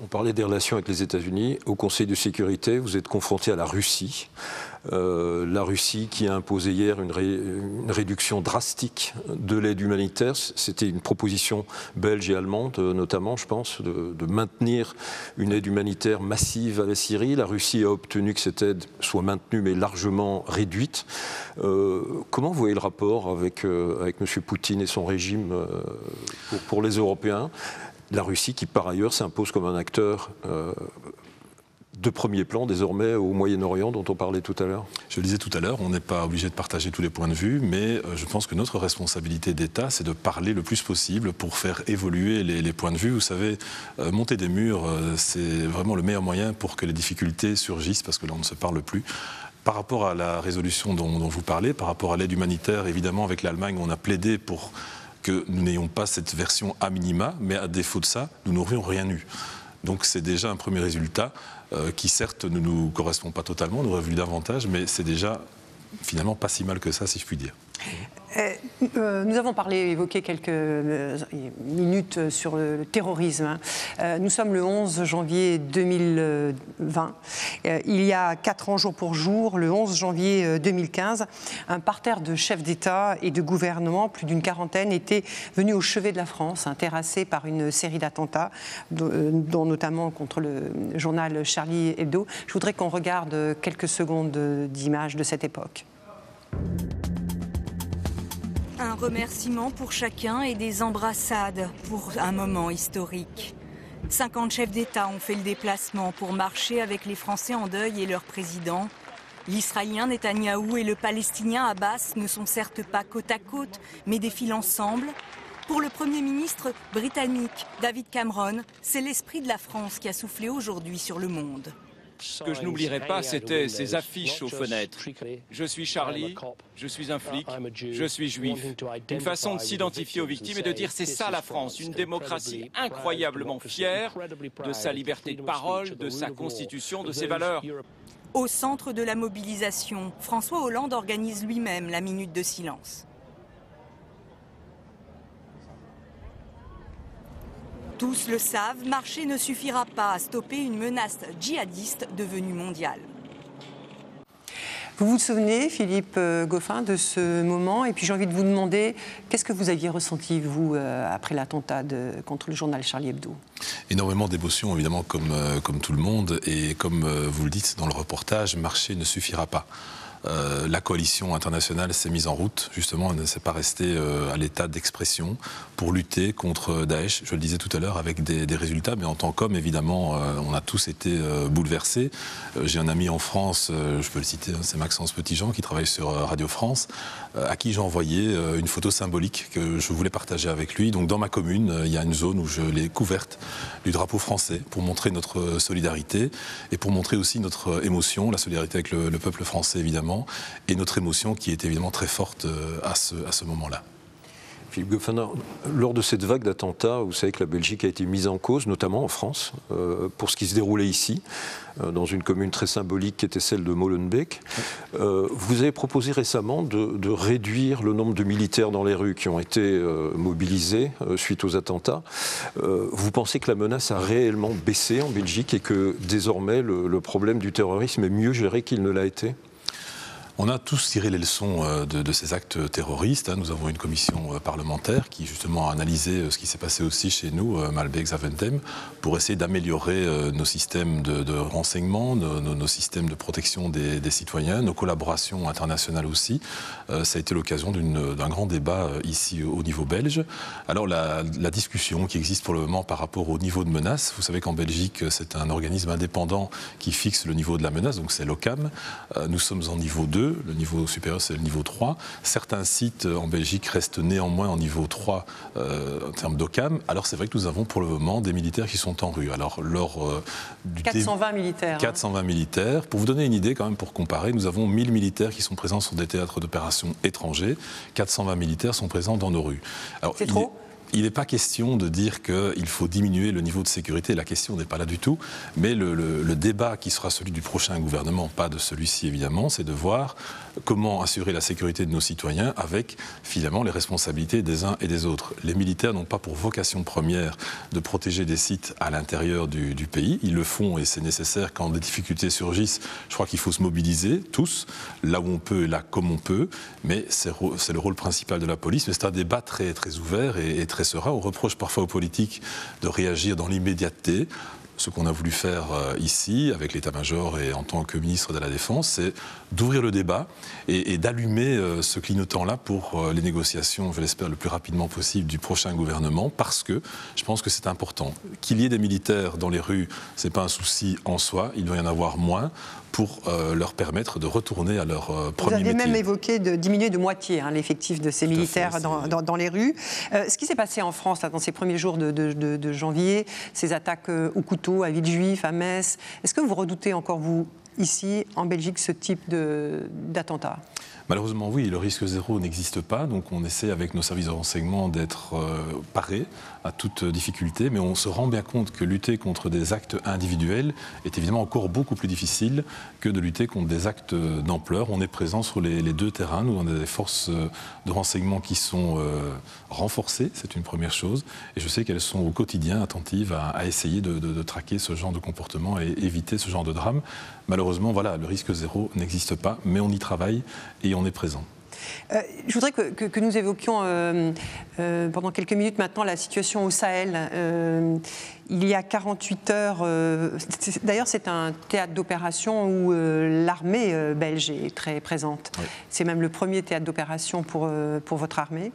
On parlait des relations avec les États-Unis. Au Conseil de sécurité, vous êtes confronté à la Russie. Euh, la Russie qui a imposé hier une, réduction drastique de l'aide humanitaire. C'était une proposition belge et allemande, euh, notamment, je pense, de, maintenir une aide humanitaire massive à la Syrie. La Russie a obtenu que cette aide soit maintenue, mais largement réduite. Euh, comment vous voyez le rapport avec, avec M. Poutine et son régime pour les Européens? La Russie qui par ailleurs s'impose comme un acteur euh, de premier plan désormais au Moyen-Orient dont on parlait tout à l'heure? Je le disais tout à l'heure, on n'est pas obligé de partager tous les points de vue, mais euh, je pense que notre responsabilité d'État, c'est de parler le plus possible pour faire évoluer les, points de vue. Vous savez, euh, monter des murs, c'est vraiment le meilleur moyen pour que les difficultés surgissent, parce que là, on ne se parle plus. Par rapport à la résolution dont, dont vous parlez, par rapport à l'aide humanitaire, évidemment, avec l'Allemagne, on a plaidé pour que nous n'ayons pas cette version à minima, mais à défaut de ça, nous n'aurions rien eu. Donc c'est déjà un premier résultat euh, qui certes ne nous correspond pas totalement, nous aurions vu davantage, mais c'est déjà finalement pas si mal que ça, si je puis dire. Euh, euh, nous avons parlé, évoqué quelques euh, minutes sur le terrorisme. Hein. nous sommes le 11 janvier 2020. il y a quatre ans jour pour jour, le 11 janvier 2015, un parterre de chefs d'État et de gouvernement, plus d'une quarantaine, était venu au chevet de la France, hein, terrassé par une série d'attentats, dont notamment contre le journal Charlie Hebdo. Je voudrais qu'on regarde quelques secondes d'images de cette époque. Remerciement pour chacun et des embrassades pour un moment historique. 50 chefs d'État ont fait le déplacement pour marcher avec les Français en deuil et leur président. L'Israélien Netanyahou et le Palestinien Abbas ne sont certes pas côte à côte, mais défilent ensemble. Pour le Premier ministre britannique David Cameron, c'est l'esprit de la France qui a soufflé aujourd'hui sur le monde. Ce que je n'oublierai pas, c'était ces affiches aux fenêtres. Je suis Charlie, je suis un flic, je suis juif. Une façon de s'identifier aux victimes et de dire c'est ça la France, une démocratie incroyablement fière de sa liberté de parole, de sa constitution, de ses valeurs. Au centre de la mobilisation, François Hollande organise lui-même la minute de silence. Tous le savent, marcher ne suffira pas à stopper une menace djihadiste devenue mondiale. Vous vous souvenez, Philippe euh, Goffin, de ce moment? Et puis j'ai envie de vous demander, qu'est-ce que vous aviez ressenti, vous, euh, après l'attentat contre le journal Charlie Hebdo? Énormément d'émotions, évidemment, comme, euh, comme tout le monde. Et comme vous le dites dans le reportage, marcher ne suffira pas. Euh, la coalition internationale s'est mise en route, justement, elle ne s'est pas restée euh, à l'état d'expression pour lutter contre Daesh, je le disais tout à l'heure, avec des, résultats, mais en tant qu'homme, évidemment, euh, on a tous été bouleversés. J'ai un ami en France, je peux le citer, hein, c'est Maxence Petitjean, qui travaille sur Radio France, à qui j'ai envoyé une photo symbolique que je voulais partager avec lui. Donc dans ma commune, il y a une zone où je l'ai couverte du drapeau français pour montrer notre solidarité et pour montrer aussi notre émotion, la solidarité avec le peuple français, évidemment et notre émotion qui est évidemment très forte euh, à ce, moment-là. Philippe Goffin, lors de cette vague d'attentats, vous savez que la Belgique a été mise en cause, notamment en France, euh, pour ce qui se déroulait ici, euh, dans une commune très symbolique qui était celle de Molenbeek. vous avez proposé récemment de, réduire le nombre de militaires dans les rues qui ont été mobilisés suite aux attentats. vous pensez que la menace a réellement baissé en Belgique et que désormais le problème du terrorisme est mieux géré qu'il ne l'a été? On a tous tiré les leçons euh, de, ces actes terroristes. Hein. Nous avons une commission euh, parlementaire qui justement a analysé euh, ce qui s'est passé aussi chez nous, Malbec Zaventem, pour essayer d'améliorer nos systèmes de, renseignement, nos, systèmes de protection des, citoyens, nos collaborations internationales aussi. Ça a été l'occasion d'un grand débat ici au niveau belge. Alors la, la discussion qui existe pour le moment par rapport au niveau de menace, vous savez qu'en Belgique c'est un organisme indépendant qui fixe le niveau de la menace, donc c'est l'OCAM. Nous sommes en niveau 2 le niveau supérieur c'est le niveau 3. Certains sites en Belgique restent néanmoins en niveau 3 euh, en termes d'OCAM. Alors c'est vrai que nous avons pour le moment des militaires qui sont en rue. Alors lors euh, 420 militaires. 420 hein. militaires. Pour vous donner une idée quand même pour comparer, nous avons 1000 militaires qui sont présents sur des théâtres d'opération étrangers. 420 militaires sont présents dans nos rues. C'est trop il n'est pas question de dire qu'il faut diminuer le niveau de sécurité, la question n'est pas là du tout, mais le, débat qui sera celui du prochain gouvernement, pas de celui-ci évidemment, c'est de voir comment assurer la sécurité de nos citoyens avec finalement les responsabilités des uns et des autres. Les militaires n'ont pas pour vocation première de protéger des sites à l'intérieur du, pays, ils le font et c'est nécessaire quand des difficultés surgissent. Je crois qu'il faut se mobiliser tous, là où on peut et là comme on peut, mais c'est le rôle principal de la police, mais c'est un débat très, très ouvert et, et très On reproche parfois aux politiques de réagir dans l'immédiateté. Ce qu'on a voulu faire euh, ici, avec l'état-major et en tant que ministre de la Défense, c'est d'ouvrir le débat et, d'allumer euh, ce clignotant-là pour euh, les négociations, je l'espère, le plus rapidement possible du prochain gouvernement, parce que je pense que c'est important. Qu'il y ait des militaires dans les rues, ce n'est pas un souci en soi, il doit y en avoir moins pour euh, leur permettre de retourner à leur euh, premier métier. Vous avez même évoqué de diminuer de moitié hein, l'effectif de ces militaires dans, les rues. Euh, ce qui s'est passé en France dans ces premiers jours de, janvier, ces attaques au couteau à Villejuif, à Metz, est-ce que vous redoutez encore, vous, ici, en Belgique, ce type d'attentat? Malheureusement, oui, le risque zéro n'existe pas. Donc, on essaie avec nos services de renseignement d'être parés à toute difficulté, mais on se rend bien compte que lutter contre des actes individuels est évidemment encore beaucoup plus difficile que de lutter contre des actes d'ampleur. On est présent sur les, deux terrains. Nous, avons des forces de renseignement qui sont euh, renforcées, c'est une première chose, et je sais qu'elles sont au quotidien attentives à, essayer de, de, traquer ce genre de comportement et éviter ce genre de drame. Malheureusement, voilà, le risque zéro n'existe pas, mais on y travaille et on est présent. Euh, je voudrais que, nous évoquions euh, euh, pendant quelques minutes maintenant la situation au Sahel. il y a 48 heures, d'ailleurs c'est un théâtre d'opération où l'armée belge est très présente. C'est même le premier théâtre d'opération pour, pour votre armée.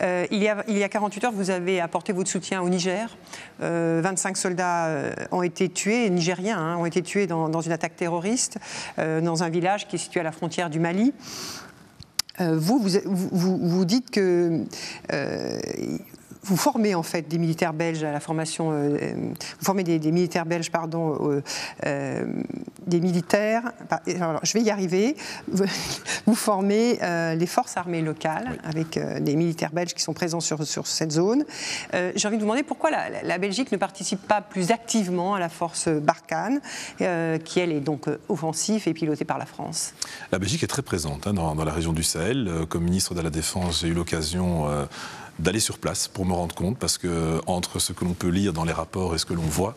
il, y a, il y a 48 heures, vous avez apporté votre soutien au Niger. 25 soldats ont été tués, nigériens, hein, ont été tués dans, dans, une attaque terroriste dans un village qui est situé à la frontière du Mali. Euh, vous, vous, vous, dites que euh, vous formez en fait des militaires belges à la formation, vous formez des, militaires belges, pardon, des militaires. Alors, je vais y arriver. Vous formez les forces armées locales avec des militaires belges qui sont présents sur, sur cette zone. J'ai envie de vous demander pourquoi la, la, Belgique ne participe pas plus activement à la force Barkhane, qui elle est donc offensive et pilotée par la France. La Belgique est très présente hein, dans, dans, la région du Sahel. Comme ministre de la Défense, j'ai eu l'occasion d'aller sur place pour me rendre compte, parce que entre ce que l'on peut lire dans les rapports et ce que l'on voit,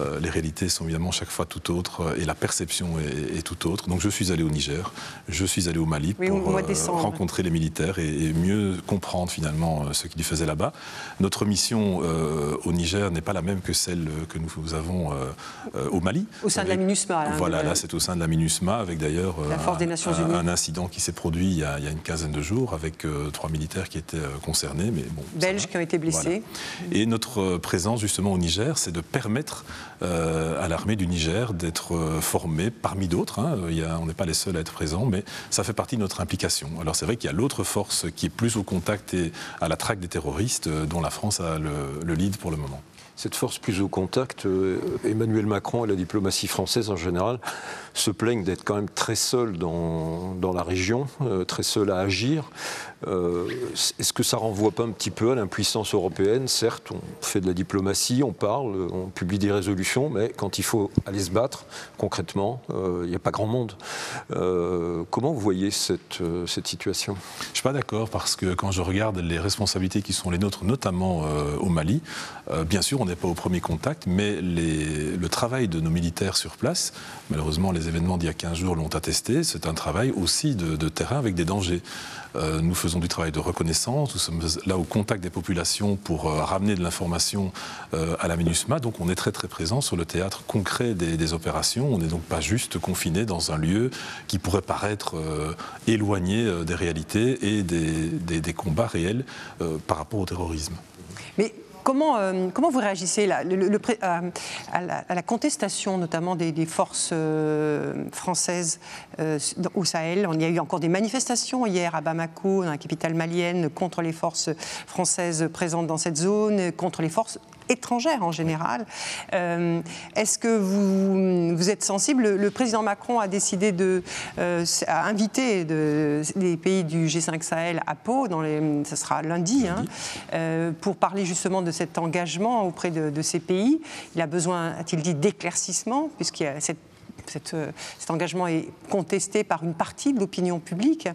euh, les réalités sont évidemment chaque fois tout autres euh, et la perception est, tout autre. Donc je suis allé au Niger, je suis allé au Mali pour euh, rencontrer les militaires et, mieux comprendre finalement ce qu'ils faisaient là-bas. Notre mission au Niger n'est pas la même que celle que nous avons au Mali. Au sein de la MINUSMA. Là, voilà, là c'est au sein de la MINUSMA avec d'ailleurs un, un, incident qui s'est produit il y, a, il y, a, une quinzaine de jours avec trois militaires qui étaient concernés. Mais bon, Belges qui ont été blessés. Et notre présence justement au Niger, c'est de permettre euh, à l'armée du Niger d'être euh, formée parmi d'autres. Hein. on n'est pas les seuls à être présents, mais ça fait partie de notre implication. Alors c'est vrai qu'il y a l'autre force qui est plus au contact et à la traque des terroristes, euh, dont la France a le lead pour le moment cette force plus au contact, Emmanuel Macron et la diplomatie française en général se plaignent d'être quand même très seuls dans, dans la région, très seuls à agir. Euh, est-ce que ça renvoie pas un petit peu à l'impuissance européenne? Certes, on fait de la diplomatie, on parle, on publie des résolutions, mais quand il faut aller se battre, concrètement, euh, il n'y a pas grand monde. Euh, comment vous voyez cette, cette situation? Je ne suis pas d'accord parce que quand je regarde les responsabilités qui sont les nôtres, notamment au Mali, bien sûr, on n'est pas au premier contact, mais le travail de nos militaires sur place, malheureusement, les événements d'il y a 15 jours l'ont attesté, c'est un travail aussi de terrain avec des dangers. Euh, nous faisons du travail de reconnaissance, nous sommes là au contact des populations pour euh, ramener de l'information euh, à la MINUSMA. Donc on est très très présent sur le théâtre concret des, opérations. On n'est donc pas juste confiné dans un lieu qui pourrait paraître éloigné des réalités et des, combats réels par rapport au terrorisme. Comment, euh, comment vous réagissez à, la, contestation notamment des, forces euh, françaises euh, au Sahel? Il y a eu encore des manifestations hier à Bamako, dans la capitale malienne, contre les forces françaises présentes dans cette zone, contre les forces étrangères en général. Euh, est-ce que vous, vous, êtes sensible? Le, président Macron a décidé de euh, inviter de, les pays du G5 Sahel à Pau, dans les, ce sera lundi, hein, euh, pour parler justement de cet engagement auprès de, ces pays. Il a besoin, a-t-il dit, d'éclaircissement, puisqu'il y a cette cet engagement est contesté par une partie de l'opinion publique.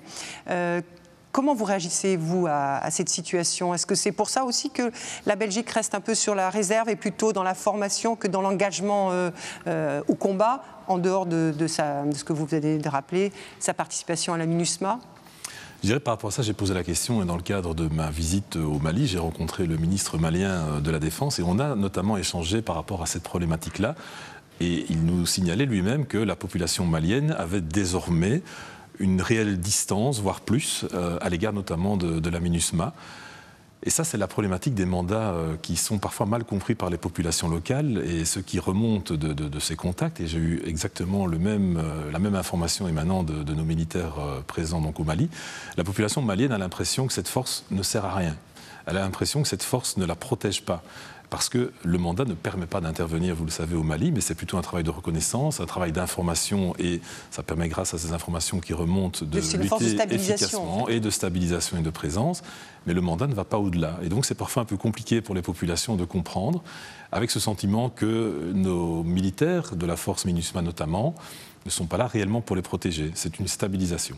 Comment vous réagissez, vous, à, cette situation? Est-ce que c'est pour ça aussi que la Belgique reste un peu sur la réserve et plutôt dans la formation que dans l'engagement euh, euh, au combat, en dehors de, ce que vous venez de rappeler, sa participation à la MINUSMA? Je dirais par rapport à ça, j'ai posé la question et dans le cadre de ma visite au Mali, j'ai rencontré le ministre malien euh, de la Défense et on a notamment échangé par rapport à cette problématique-là. Et il nous signalait lui-même que la population malienne avait désormais une réelle distance, voire plus, euh, à l'égard notamment de, la MINUSMA. Et ça, c'est la problématique des mandats euh, qui sont parfois mal compris par les populations locales et ce qui remonte de, ces contacts. Et j'ai eu exactement euh, la même information émanant de, nos militaires présents donc, au Mali. La population malienne a l'impression que cette force ne sert à rien. Elle a l'impression que cette force ne la protège pas parce que le mandat ne permet pas d'intervenir, vous le savez, au Mali, mais c'est plutôt un travail de reconnaissance, un travail d'information, et ça permet, grâce à ces informations qui remontent, de lutter efficacement et de stabilisation et de présence. Mais le mandat ne va pas au-delà. Et donc c'est parfois un peu compliqué pour les populations de comprendre, avec ce sentiment que nos militaires, de la force MINUSMA notamment, ne sont pas là réellement pour les protéger. C'est une stabilisation.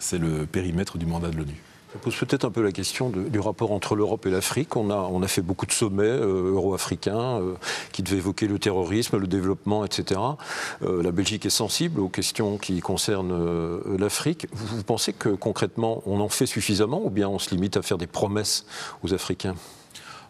C'est le périmètre du mandat de l'ONU. Ça pose peut-être un peu la question du rapport entre l'Europe et l'Afrique. On a, fait beaucoup de sommets euh, euro-africains euh, qui devaient évoquer le terrorisme, le développement, etc. Euh, la Belgique est sensible aux questions qui concernent l'Afrique. Vous pensez que concrètement, on en fait suffisamment ou bien on se limite à faire des promesses aux Africains?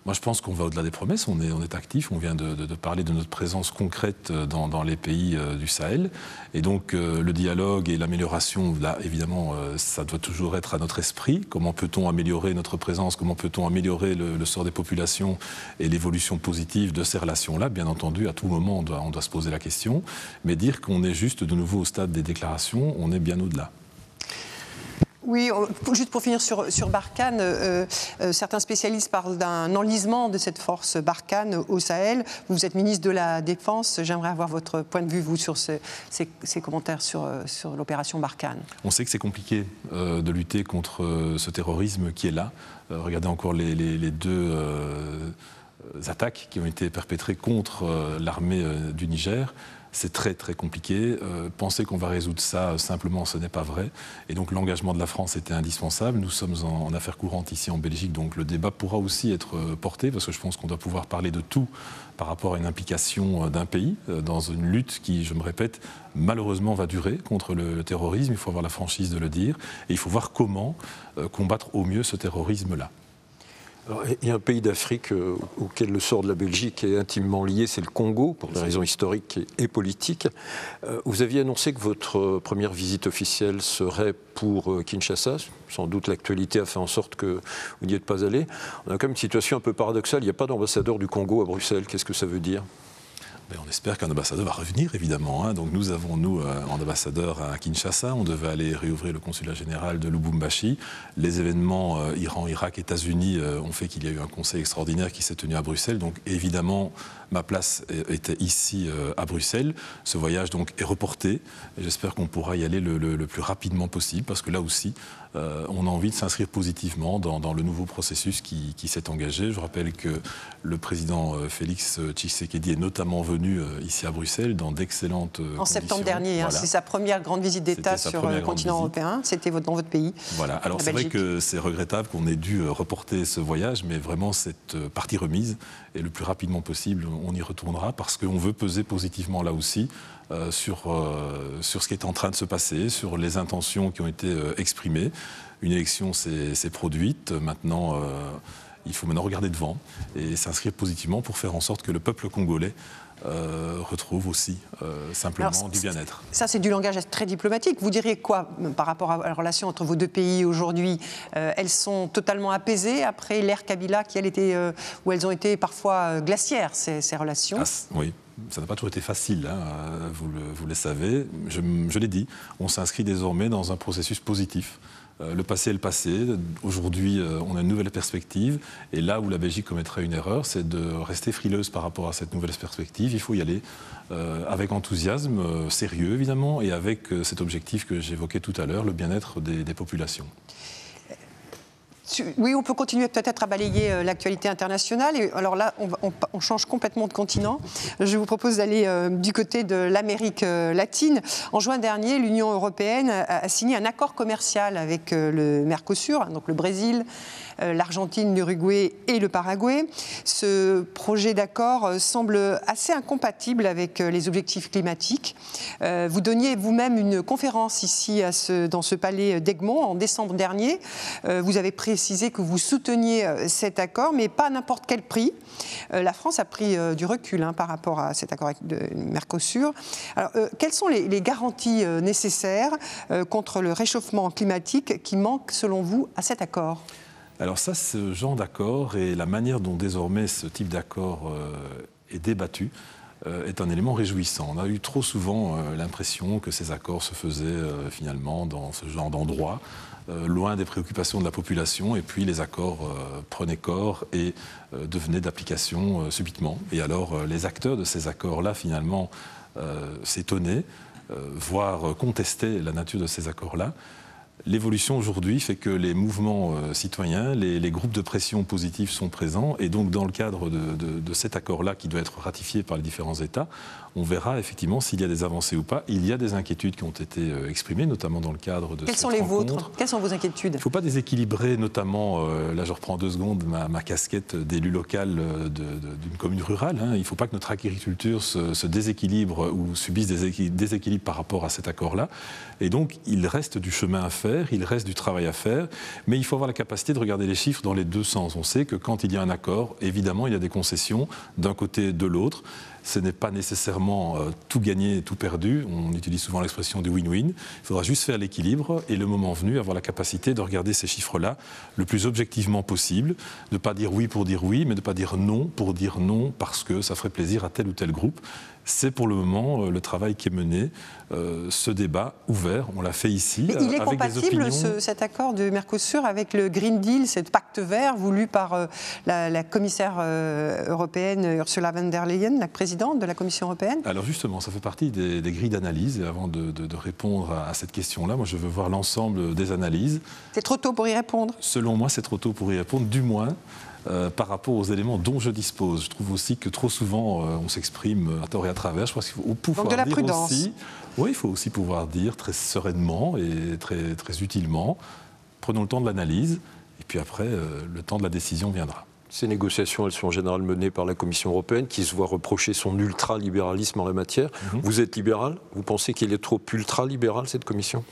Moi, je pense qu'on va au-delà des promesses. On est, on est actif. On vient de, parler de notre présence concrète dans, les pays euh, du Sahel. Et donc, euh, le dialogue et l'amélioration, là, évidemment, euh, ça doit toujours être à notre esprit. Comment peut-on améliorer notre présence? Comment peut-on améliorer le, sort des populations et l'évolution positive de ces relations-là? Bien entendu, à tout moment, on doit, on doit se poser la question. Mais dire qu'on est juste de nouveau au stade des déclarations, on est bien au-delà. Oui, juste pour finir sur, sur Barkhane, euh, euh, certains spécialistes parlent d'un enlisement de cette force Barkhane au Sahel. Vous êtes ministre de la Défense. J'aimerais avoir votre point de vue, vous, sur ces, commentaires sur, euh, sur l'opération Barkhane. On sait que c'est compliqué de lutter contre ce terrorisme qui est là. regardez encore les deux attaques qui ont été perpétrées contre l'armée du Niger c'est très très compliqué. Euh, penser qu'on va résoudre ça simplement, ce n'est pas vrai. Et donc l'engagement de la France était indispensable. Nous sommes en, affaires courantes ici en Belgique, donc le débat pourra aussi être euh, porté, parce que je pense qu'on doit pouvoir parler de tout par rapport à une implication euh, d'un pays dans une lutte qui, je me répète, malheureusement va durer contre le, terrorisme. Il faut avoir la franchise de le dire. Et il faut voir comment combattre au mieux ce terrorisme-là il y a un pays d'Afrique euh, auquel le sort de la Belgique est intimement lié, c'est le Congo, pour des raisons historiques et politiques. Euh, vous aviez annoncé que votre première visite officielle serait pour euh, Kinshasa. Sans doute l'actualité a fait en sorte que vous n'y êtes pas allé. On a quand même une situation un peu paradoxale. Il n'y a pas d'ambassadeur du Congo à Bruxelles. Qu'est-ce que ça veut dire? Ben, on espère qu'un ambassadeur va revenir, évidemment. Hein. Donc nous avons, nous, euh, un ambassadeur à Kinshasa. On devait aller réouvrir le consulat général de Lubumbashi. Les événements euh, Iran, Irak, États-Unis euh, ont fait qu'il y a eu un conseil extraordinaire qui s'est tenu à Bruxelles. Donc évidemment, ma place était ici à Bruxelles. Ce voyage donc est reporté. J'espère qu'on pourra y aller le, plus rapidement possible parce que là aussi, on a envie de s'inscrire positivement dans, le nouveau processus qui, qui s'est engagé. Je rappelle que le président Félix Tshisekedi est notamment venu euh, ici à Bruxelles dans d'excellentes En septembre dernier, hein, c'est sa première grande visite d'État sur le continent européen. C'était dans votre pays. Voilà. Alors c'est vrai que c'est regrettable qu'on ait dû euh, reporter ce voyage, mais vraiment cette euh, partie remise et le plus rapidement possible, on y retournera parce qu'on veut peser positivement là aussi sur, sur ce qui est en train de se passer, sur les intentions qui ont été exprimées. Une élection s'est produite. Maintenant, il faut maintenant regarder devant et s'inscrire positivement pour faire en sorte que le peuple congolais euh, retrouve aussi euh, simplement du bien-être. Ça, c'est du langage très diplomatique. Vous diriez quoi par rapport à la relation entre vos deux pays aujourd'hui euh, Elles sont totalement apaisées après l'ère Kabila, qui, elle, était, où elles ont été parfois glaciaires, ces, relations? Ah, Oui, ça n'a pas toujours été facile, hein, vous, le, vous, le, savez. Je, je l'ai dit, on s'inscrit désormais dans un processus positif. Euh, le passé est le passé. Aujourd'hui, euh, on a une nouvelle perspective. Et là où la Belgique commettrait une erreur, c'est de rester frileuse par rapport à cette nouvelle perspective. Il faut y aller euh, avec enthousiasme, sérieux évidemment, et avec cet objectif que j'évoquais tout à l'heure, le bien-être des populations. Oui, on peut continuer peut-être à balayer euh, l'actualité internationale. Alors là, on, change complètement de continent. Je vous propose d'aller euh, du côté de l'Amérique euh, latine. En juin dernier, l'Union européenne a, signé un accord commercial avec le Mercosur, hein, donc le Brésil, l'Argentine, l'Uruguay et le Paraguay. Ce projet d'accord semble assez incompatible avec les objectifs climatiques. Vous donniez vous-même une conférence ici dans ce palais d'Egmont en décembre dernier. Vous avez précisé que vous souteniez cet accord, mais pas à n'importe quel prix. La France a pris du recul hein, par rapport à cet accord le Mercosur. Alors, quelles sont les, garanties nécessaires contre le réchauffement climatique qui manquent, selon vous, à cet accord? Alors ça, ce genre d'accord et la manière dont désormais ce type d'accord euh, est débattu euh, est un élément réjouissant. On a eu trop souvent euh, l'impression que ces accords se faisaient finalement dans ce genre d'endroit, loin des préoccupations de la population, et puis les accords prenaient corps et devenaient d'application subitement. Et alors les acteurs de ces accords-là, finalement, s'étonnaient, voire contestaient la nature de ces accords-là. L'évolution aujourd'hui fait que les mouvements euh, citoyens, les, groupes de pression positifs sont présents. Et donc, dans le cadre de cet accord-là, qui doit être ratifié par les différents États, on verra effectivement s'il y a des avancées ou pas. Il y a des inquiétudes qui ont été euh, exprimées, notamment dans le cadre de Quelles sont les vôtres Quelles sont vos inquiétudes Il ne faut pas déséquilibrer, notamment, euh, là je reprends deux secondes, ma, casquette d'élu local euh, d'une commune rurale. Hein. Il ne faut pas que notre agriculture se, déséquilibre ou subisse des déséquilibres par rapport à cet accord-là. Et donc, il reste du chemin à faire, il reste du travail à faire, mais il faut avoir la capacité de regarder les chiffres dans les deux sens. On sait que quand il y a un accord, évidemment, il y a des concessions d'un côté et de l'autre. Ce n'est pas nécessairement tout gagné, tout perdu. On utilise souvent l'expression du win-win. Il faudra juste faire l'équilibre et le moment venu, avoir la capacité de regarder ces chiffres-là le plus objectivement possible, de ne pas dire oui pour dire oui, mais de ne pas dire non pour dire non parce que ça ferait plaisir à tel ou tel groupe. C'est pour le moment euh, le travail qui est mené, euh, ce débat ouvert, on l'a fait ici. il est compatible cet accord de Mercosur avec le Green Deal, ce pacte vert voulu par euh, la, commissaire européenne Ursula von der Leyen, la présidente de la Commission européenne? Alors justement, ça fait partie des, grilles d'analyse. Et avant de, répondre à, cette question-là, moi je veux voir l'ensemble des analyses. C'est trop tôt pour y répondre? Selon moi, c'est trop tôt pour y répondre, du moins euh, par rapport aux éléments dont je dispose. Je trouve aussi que trop souvent euh, on s'exprime à tort et à travers. Je pense qu'il faut pouvoir de la dire prudence. aussi. Oui, il faut aussi pouvoir dire très sereinement et très, très utilement. Prenons le temps de l'analyse et puis après, euh, le temps de la décision viendra. Ces négociations, elles sont en général menées par la Commission européenne, qui se voit reprocher son ultra-libéralisme en la matière. Mhm. Vous êtes libéral? Vous pensez qu'il est trop ultra-libéral, cette Commission?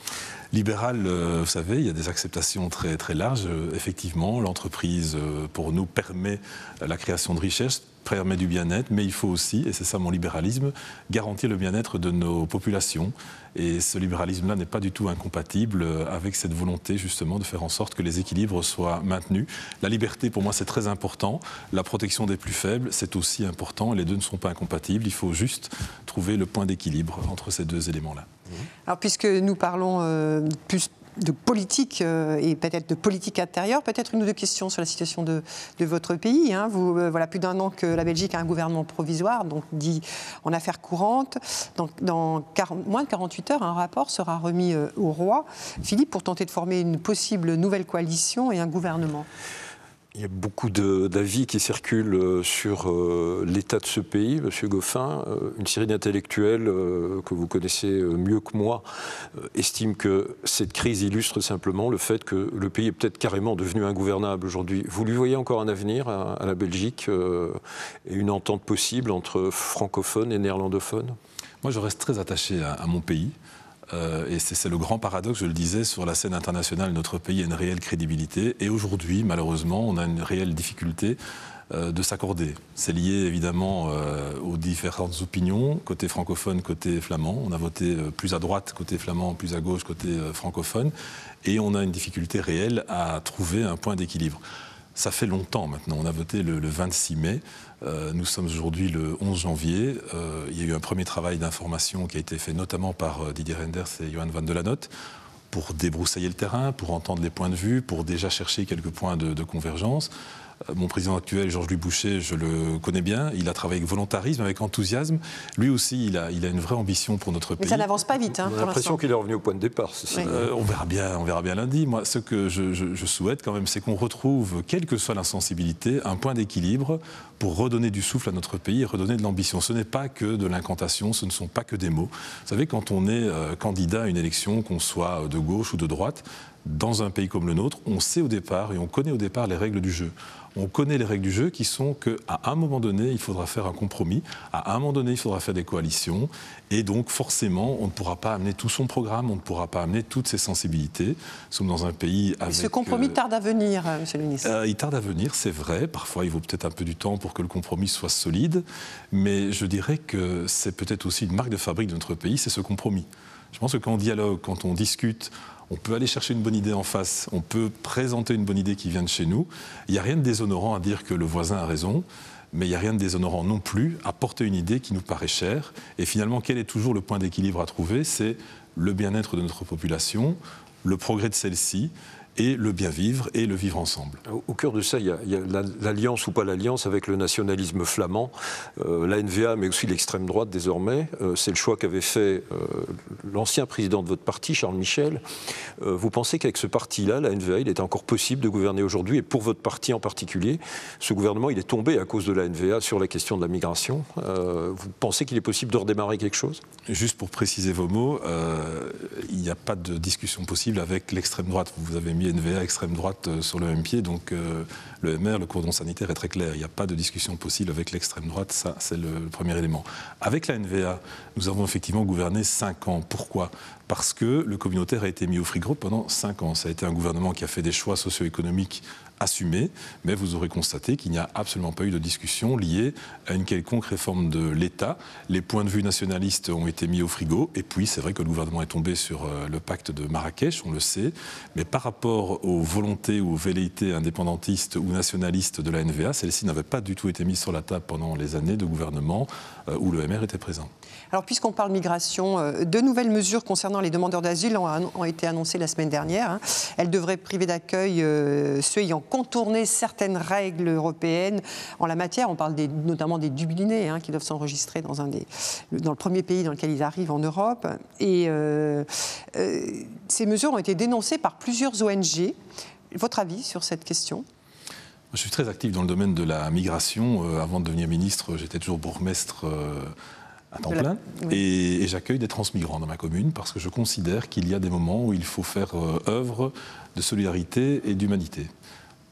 Libéral, euh, vous savez, il y a des acceptations très, très larges. Euh, effectivement, l'entreprise, euh, pour nous, permet la création de richesses, permet du bien-être, mais il faut aussi, et c'est ça mon libéralisme, garantir le bien-être de nos populations. Et ce libéralisme-là n'est pas du tout incompatible avec cette volonté justement de faire en sorte que les équilibres soient maintenus. La liberté, pour moi, c'est très important. La protection des plus faibles, c'est aussi important. Les deux ne sont pas incompatibles. Il faut juste trouver le point d'équilibre entre ces deux éléments-là. Alors, puisque nous parlons euh, plus de politique euh, et peut-être de politique intérieure. Peut-être une ou deux questions sur la situation de, votre pays. Hein. Vous, euh, voilà plus d'un an que la Belgique a un gouvernement provisoire, donc dit en affaires courantes. Donc, dans moins de 48 heures, un rapport sera remis euh, au roi. Philippe, pour tenter de former une possible nouvelle coalition et un gouvernement. Il y a beaucoup d'avis qui circulent euh, sur euh, l'état de ce pays, Monsieur Goffin. Euh, une série d'intellectuels que vous connaissez mieux que moi estiment que cette crise illustre simplement le fait que le pays est peut-être carrément devenu ingouvernable aujourd'hui. Vous lui voyez encore un avenir à, la Belgique et une entente possible entre francophones et néerlandophones? Moi, je reste très attaché à mon pays. Euh, et c'est le grand paradoxe, je le disais, sur la scène internationale, notre pays a une réelle crédibilité. Et aujourd'hui, malheureusement, on a une réelle difficulté euh, de s'accorder. C'est lié évidemment euh, aux différentes opinions, côté francophone, côté flamand. On a voté plus à droite côté flamand, plus à gauche côté francophone. Et on a une difficulté réelle à trouver un point d'équilibre. Ça fait longtemps maintenant. On a voté le, 26 mai. Euh, nous sommes aujourd'hui le 11 janvier. Euh, il y a eu un premier travail d'information qui a été fait notamment par euh, Didier Renders et Johan van de la Notte pour débroussailler le terrain, pour entendre les points de vue, pour déjà chercher quelques points de convergence. Euh, mon président actuel, Georges-Louis Boucher, je le connais bien. Il a travaillé avec volontarisme, avec enthousiasme. Lui aussi, il a, il a une vraie ambition pour notre pays. Mais ça n'avance pas vite. Hein, on a l'impression qu'il est revenu au point de départ. Euh, on, verra bien, on verra bien lundi. Moi, ce que je, souhaite quand même, c'est qu'on retrouve, quelle que soit l'insensibilité, un point d'équilibre pour redonner du souffle à notre pays et redonner de l'ambition. Ce n'est pas que de l'incantation, ce ne sont pas que des mots. Vous savez, quand on est euh, candidat à une élection, qu'on soit de gauche ou de droite, dans un pays comme le nôtre, on sait au départ et on connaît au départ les règles du jeu on connaît les règles du jeu qui sont qu'à un moment donné, il faudra faire un compromis, à un moment donné, il faudra faire des coalitions, et donc forcément, on ne pourra pas amener tout son programme, on ne pourra pas amener toutes ses sensibilités. Nous sommes dans un pays avec... ce compromis euh, tarde à venir, euh, Monsieur le ministre. Euh, il tarde à venir, c'est vrai. Parfois, il vaut peut-être un peu du temps pour que le compromis soit solide, mais je dirais que c'est peut-être aussi une marque de fabrique de notre pays, c'est ce compromis. Je pense que quand on dialogue, quand on discute, on peut aller chercher une bonne idée en face, on peut présenter une bonne idée qui vient de chez nous. Il n'y a rien de déshonorant à dire que le voisin a raison, mais il n'y a rien de déshonorant non plus à porter une idée qui nous paraît chère. Et finalement, quel est toujours le point d'équilibre à trouver? C'est le bien-être de notre population, le progrès de celle-ci, et le bien vivre et le vivre ensemble. Au cœur de ça, il y a, l'alliance ou pas l'alliance avec le nationalisme flamand, euh, la NVA, mais aussi l'extrême droite désormais. Euh, c'est le choix qu'avait fait euh, l'ancien président de votre parti, Charles Michel. vous pensez qu'avec ce parti-là, la NVA, il est encore possible de gouverner aujourd'hui, et pour votre parti en particulier, ce gouvernement, il est tombé à cause de la NVA sur la question de la migration. vous pensez qu'il est possible de redémarrer quelque chose? Juste pour préciser vos mots, il n'y a pas de discussion possible avec l'extrême droite. Vous avez mis NVA extrême droite euh, sur le même pied. Donc euh, le MR, le cordon sanitaire est très clair. Il n'y a pas de discussion possible avec l'extrême droite. Ça, c'est le premier élément. Avec la NVA, nous avons effectivement gouverné cinq ans. Pourquoi? Parce que le communautaire a été mis au frigo pendant cinq ans. Ça a été un gouvernement qui a fait des choix socio-économiques assumé, mais vous aurez constaté qu'il n'y a absolument pas eu de discussion liée à une quelconque réforme de l'État. Les points de vue nationalistes ont été mis au frigo, et puis c'est vrai que le gouvernement est tombé sur euh, le pacte de Marrakech, on le sait, mais par rapport aux volontés ou aux velléités indépendantistes ou nationalistes de la NVA, celles-ci n'avaient pas du tout été mises sur la table pendant les années de gouvernement euh, où le MR était présent. Alors, puisqu'on parle migration, euh, de nouvelles mesures concernant les demandeurs d'asile ont, été annoncées la semaine dernière. Hein. Elles devraient priver d'accueil ceux ayant contourner certaines règles européennes en la matière. On parle notamment des Dublinés hein, qui doivent s'enregistrer dans, un des, dans le premier pays dans lequel ils arrivent en Europe. Et euh, euh, ces mesures ont été dénoncées par plusieurs ONG. Votre avis sur cette question? Je suis très actif dans le domaine de la migration. Euh, avant de devenir ministre, j'étais toujours bourgmestre à temps plein. Et, j'accueille des transmigrants dans ma commune parce que je considère qu'il y a des moments où il faut faire œuvre de solidarité et d'humanité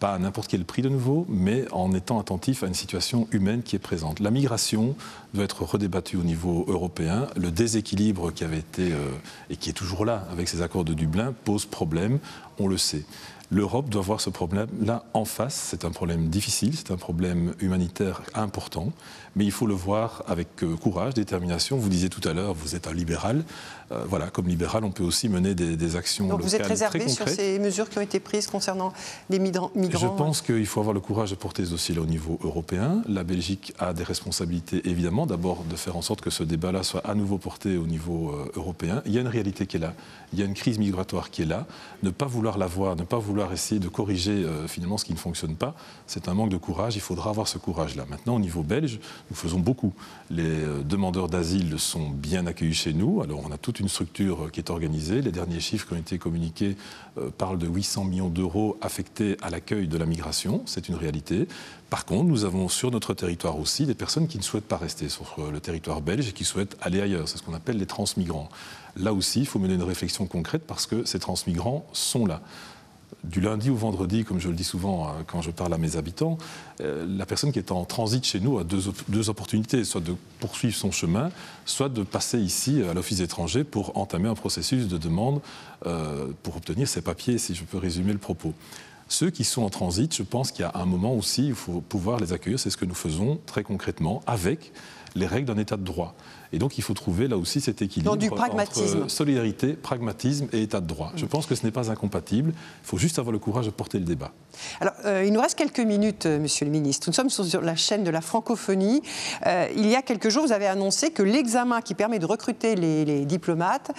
pas à n'importe quel prix de nouveau, mais en étant attentif à une situation humaine qui est présente. La migration doit être redébattue au niveau européen. Le déséquilibre qui avait été, euh, et qui est toujours là avec ces accords de Dublin, pose problème, on le sait. L'Europe doit voir ce problème-là en face. C'est un problème difficile, c'est un problème humanitaire important, mais il faut le voir avec euh, courage, détermination. Vous disiez tout à l'heure, vous êtes un libéral. Euh, voilà, comme libéral, on peut aussi mener des, actions Donc vous êtes réservé sur ces mesures qui ont été prises concernant les migrants Je pense qu'il faut avoir le courage de porter ce dossier-là au niveau européen. La Belgique a des responsabilités, évidemment. D'abord, de faire en sorte que ce débat-là soit à nouveau porté au niveau euh, européen. Il y a une réalité qui est là. Il y a une crise migratoire qui est là. Ne pas vouloir la voir, ne pas vouloir essayer de corriger euh, finalement ce qui ne fonctionne pas, c'est un manque de courage. Il faudra avoir ce courage-là. Maintenant, au niveau belge, nous faisons beaucoup. Les demandeurs d'asile sont bien accueillis chez nous. Alors, on a toute une structure qui est organisée. Les derniers chiffres qui ont été communiqués euh, parlent de 800 millions d'euros affectés à l'accueil de la migration. C'est une réalité. Par contre, nous avons sur notre territoire aussi des personnes qui ne souhaitent pas rester sur euh, le territoire belge et qui souhaitent aller ailleurs. C'est ce qu'on appelle les transmigrants. Là aussi, il faut mener une réflexion concrète parce que ces transmigrants sont là du lundi au vendredi, comme je le dis souvent euh, quand je parle à mes habitants, euh, la personne qui est en transit chez nous a deux, opportunités, soit de poursuivre son chemin, soit de passer ici à l'Office étranger pour entamer un processus de demande euh, pour obtenir ses papiers, si je peux résumer le propos. Ceux qui sont en transit, je pense qu'il y a un moment aussi, il faut pouvoir les accueillir, c'est ce que nous faisons très concrètement avec les règles d'un état de droit. Et donc il faut trouver là aussi cet équilibre du entre solidarité, pragmatisme et état de droit. Je pense que ce n'est pas incompatible. Il faut juste avoir le courage de porter le débat. Alors, euh, il nous reste quelques minutes, euh, Monsieur le Ministre. Nous sommes sur la chaîne de la francophonie. Euh, il y a quelques jours, vous avez annoncé que l'examen qui permet de recruter les, diplomates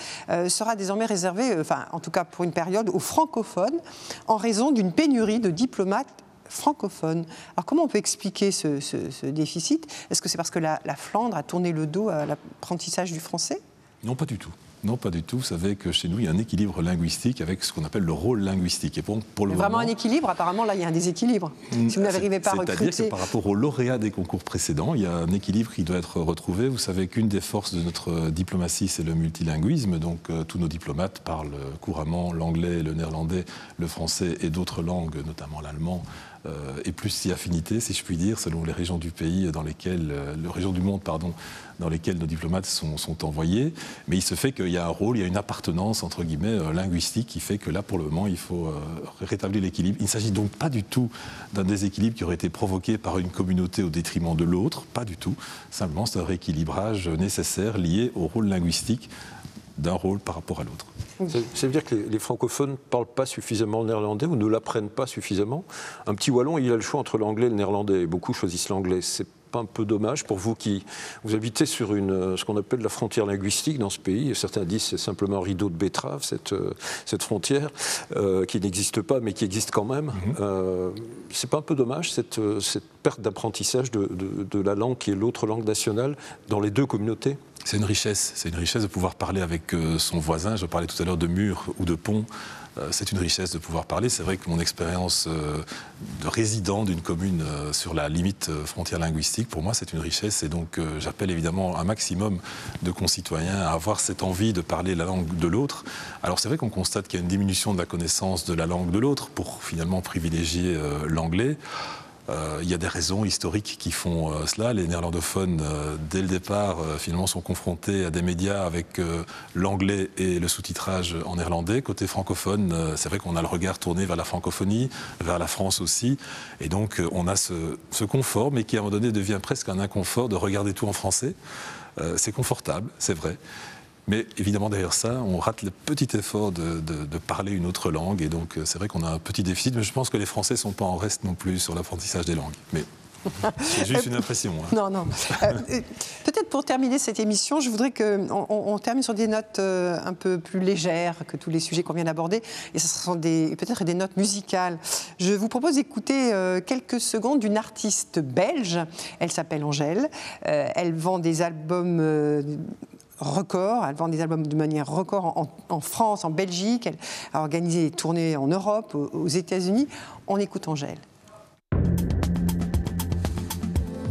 sera désormais réservé, enfin, en tout cas pour une période, aux francophones, en raison d'une pénurie de diplomates francophone. Alors comment on peut expliquer ce, déficit? Est-ce que c'est parce que la, Flandre a tourné le dos à l'apprentissage du français? Non, pas du tout. Non, pas du tout. Vous savez que chez nous, il y a un équilibre linguistique avec ce qu'on appelle le rôle linguistique. Et pour, pour le Vraiment un équilibre Apparemment, là, il y a un déséquilibre. Si vous n'arrivez pas à recruter... C'est-à-dire que par rapport aux lauréats des concours précédents, il y a un équilibre qui doit être retrouvé. Vous savez qu'une des forces de notre diplomatie, c'est le multilinguisme. Donc, euh, tous nos diplomates parlent couramment l'anglais, le néerlandais, le français et d'autres langues, notamment l'allemand, euh, et plus si affinité, si je puis dire, selon les régions du pays dans lesquelles, euh, les régions du monde, pardon, dans lesquelles nos diplomates sont, envoyés. Mais il se fait qu'il y a un rôle, il y a une appartenance entre guillemets euh, linguistique qui fait que là, pour le moment, il faut rétablir l'équilibre. Il ne s'agit donc pas du tout d'un déséquilibre qui aurait été provoqué par une communauté au détriment de l'autre, pas du tout. Simplement, c'est un rééquilibrage nécessaire lié au rôle linguistique d'un rôle par rapport à l'autre. Ça, veut dire que les, francophones ne parlent pas suffisamment le néerlandais ou ne l'apprennent pas suffisamment? Un petit wallon, il a le choix entre l'anglais et le néerlandais. Beaucoup choisissent l'anglais. C'est pas un peu dommage pour vous qui vous habitez sur une, ce qu'on appelle la frontière linguistique dans ce pays Certains disent c'est simplement un rideau de betterave, cette, cette frontière, euh, qui n'existe pas mais qui existe quand même. Euh, c'est pas un peu dommage cette, cette perte d'apprentissage de, de, de la langue qui est l'autre langue nationale dans les deux communautés? C'est une richesse, c'est une richesse de pouvoir parler avec euh, son voisin. Je parlais tout à l'heure de murs ou de ponts. Euh, c'est une richesse de pouvoir parler. C'est vrai que mon expérience euh, de résident d'une commune sur la limite frontière linguistique, pour moi, c'est une richesse. Et donc, j'appelle évidemment un maximum de concitoyens à avoir cette envie de parler la langue de l'autre. Alors, c'est vrai qu'on constate qu'il y a une diminution de la connaissance de la langue de l'autre pour finalement privilégier l'anglais. Euh, il y a des raisons historiques qui font euh, cela. Les néerlandophones, euh, dès le départ, finalement, sont confrontés à des médias avec l'anglais et le sous-titrage en néerlandais. Côté francophone, c'est vrai qu'on a le regard tourné vers la francophonie, vers la France aussi. Et donc, on a ce, ce confort, mais qui à un moment donné devient presque un inconfort de regarder tout en français. c'est confortable, c'est vrai. Mais évidemment, derrière ça, on rate le petit effort de, parler une autre langue. Et donc, c'est vrai qu'on a un petit déficit. Mais je pense que les Français ne sont pas en reste non plus sur l'apprentissage des langues. Mais c'est juste une impression. Hein. Non, non. Euh, euh, peut-être pour terminer cette émission, je voudrais qu'on on termine sur des notes euh, un peu plus légères que tous les sujets qu'on vient d'aborder. Et ce sont peut-être des notes musicales. Je vous propose d'écouter quelques secondes d'une artiste belge. Elle s'appelle Angèle. elle vend des albums record. Elle vend des albums de manière record en, France, en Belgique. Elle a organisé des tournées en Europe, aux, États-Unis. On écoute Angèle.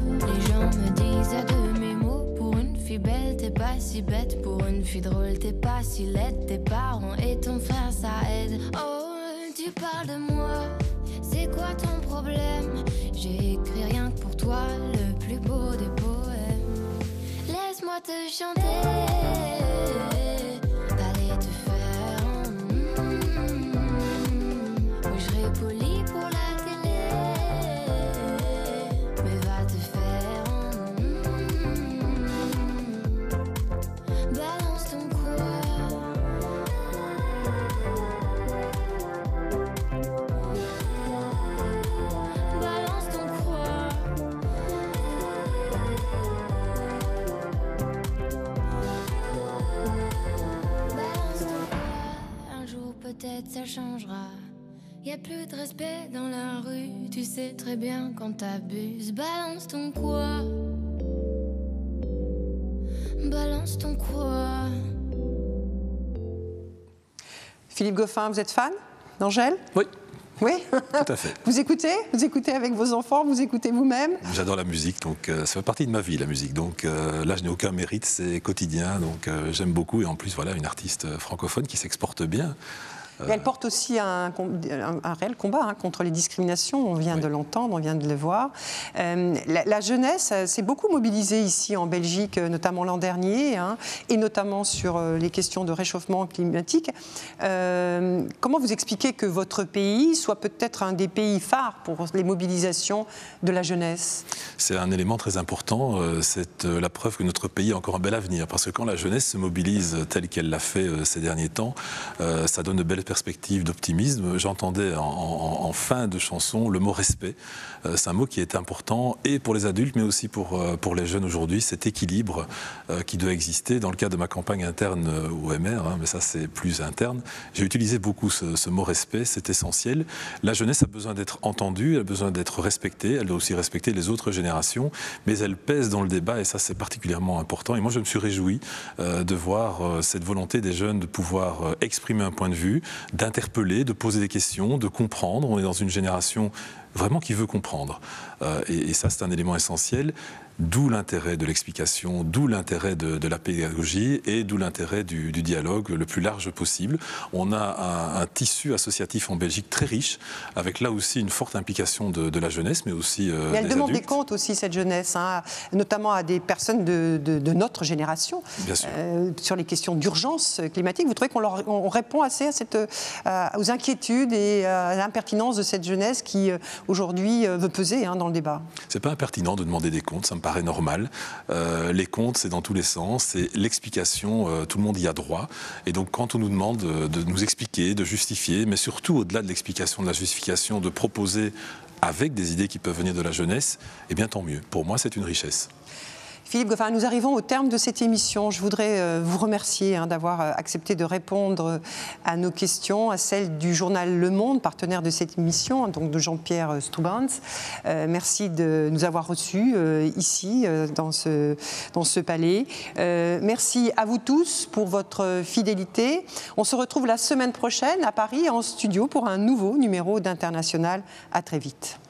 Les gens me disent de mes mots pour une fille belle, t'es pas si bête. Pour une fille drôle, t'es pas si laide. Tes parents et ton frère, ça aide. Oh, tu parles de moi, c'est quoi ton problème? J'ai écrit rien que pour toi, le plus beau des Te chanter. Ça changera. Y a plus de respect dans la rue, tu sais très bien quand t'abuses. Balance ton quoi? Balance ton quoi? Philippe Goffin, vous êtes fan d'Angèle? Oui. Oui? Tout à fait. Vous écoutez? Vous écoutez avec vos enfants Vous écoutez vous-même? J'adore la musique, donc euh, ça fait partie de ma vie, la musique. Donc euh, là, je n'ai aucun mérite, c'est quotidien, donc euh, j'aime beaucoup. Et en plus, voilà, une artiste francophone qui s'exporte bien elle porte aussi un, réel combat hein, contre les discriminations, on vient de l'entendre, on vient de le voir. Euh, la, jeunesse s'est beaucoup mobilisée ici en Belgique, notamment l'an dernier, hein, et notamment sur euh, les questions de réchauffement climatique. Euh, comment vous expliquez que votre pays soit peut-être un des pays phares pour les mobilisations de la jeunesse? C'est un élément très important, c'est la preuve que notre pays a encore un bel avenir, parce que quand la jeunesse se mobilise telle qu'elle l'a fait ces derniers temps, ça donne de belles d'optimisme, j'entendais en, fin de chanson le mot respect. Euh, c'est un mot qui est important et pour les adultes, mais aussi pour, euh, pour les jeunes aujourd'hui, cet équilibre euh, qui doit exister. Dans le cadre de ma campagne interne au MR, hein, mais ça c'est plus interne, j'ai utilisé beaucoup ce, mot respect, c'est essentiel. La jeunesse a besoin d'être entendue, elle a besoin d'être respectée, elle doit aussi respecter les autres générations, mais elle pèse dans le débat et ça c'est particulièrement important. Et moi je me suis réjoui de voir cette volonté des jeunes de pouvoir exprimer un point de vue, d'interpeller, de poser des questions, de comprendre. On est dans une génération vraiment qui veut comprendre. Euh, et, ça, c'est un élément essentiel. D'où l'intérêt de l'explication, d'où l'intérêt de, la pédagogie et d'où l'intérêt du, dialogue le plus large possible. On a un, tissu associatif en Belgique très riche, avec là aussi une forte implication de, la jeunesse, mais aussi euh, mais elle demande des comptes aussi, cette jeunesse, hein, notamment à des personnes de, notre génération, euh, sur les questions d'urgence climatique. Vous trouvez qu'on répond assez à cette, aux inquiétudes et à l'impertinence de cette jeunesse qui, aujourd'hui, veut peser hein, dans le débat? C'est pas impertinent de demander des comptes, ça me paraît normal. Euh, les comptes, c'est dans tous les sens. C'est l'explication, euh, tout le monde y a droit. Et donc, quand on nous demande de, nous expliquer, de justifier, mais surtout au-delà de l'explication, de la justification, de proposer avec des idées qui peuvent venir de la jeunesse, eh bien tant mieux. Pour moi, c'est une richesse. Philippe Goffin, nous arrivons au terme de cette émission. Je voudrais euh, vous remercier hein, d'avoir euh, accepté de répondre euh, à nos questions, à celles du journal Le Monde, partenaire de cette émission, donc de Jean-Pierre Stoubans. merci de nous avoir reçus ici, dans, ce, dans ce palais. merci à vous tous pour votre fidélité. On se retrouve la semaine prochaine à Paris, en studio, pour un nouveau numéro d'International. À très vite.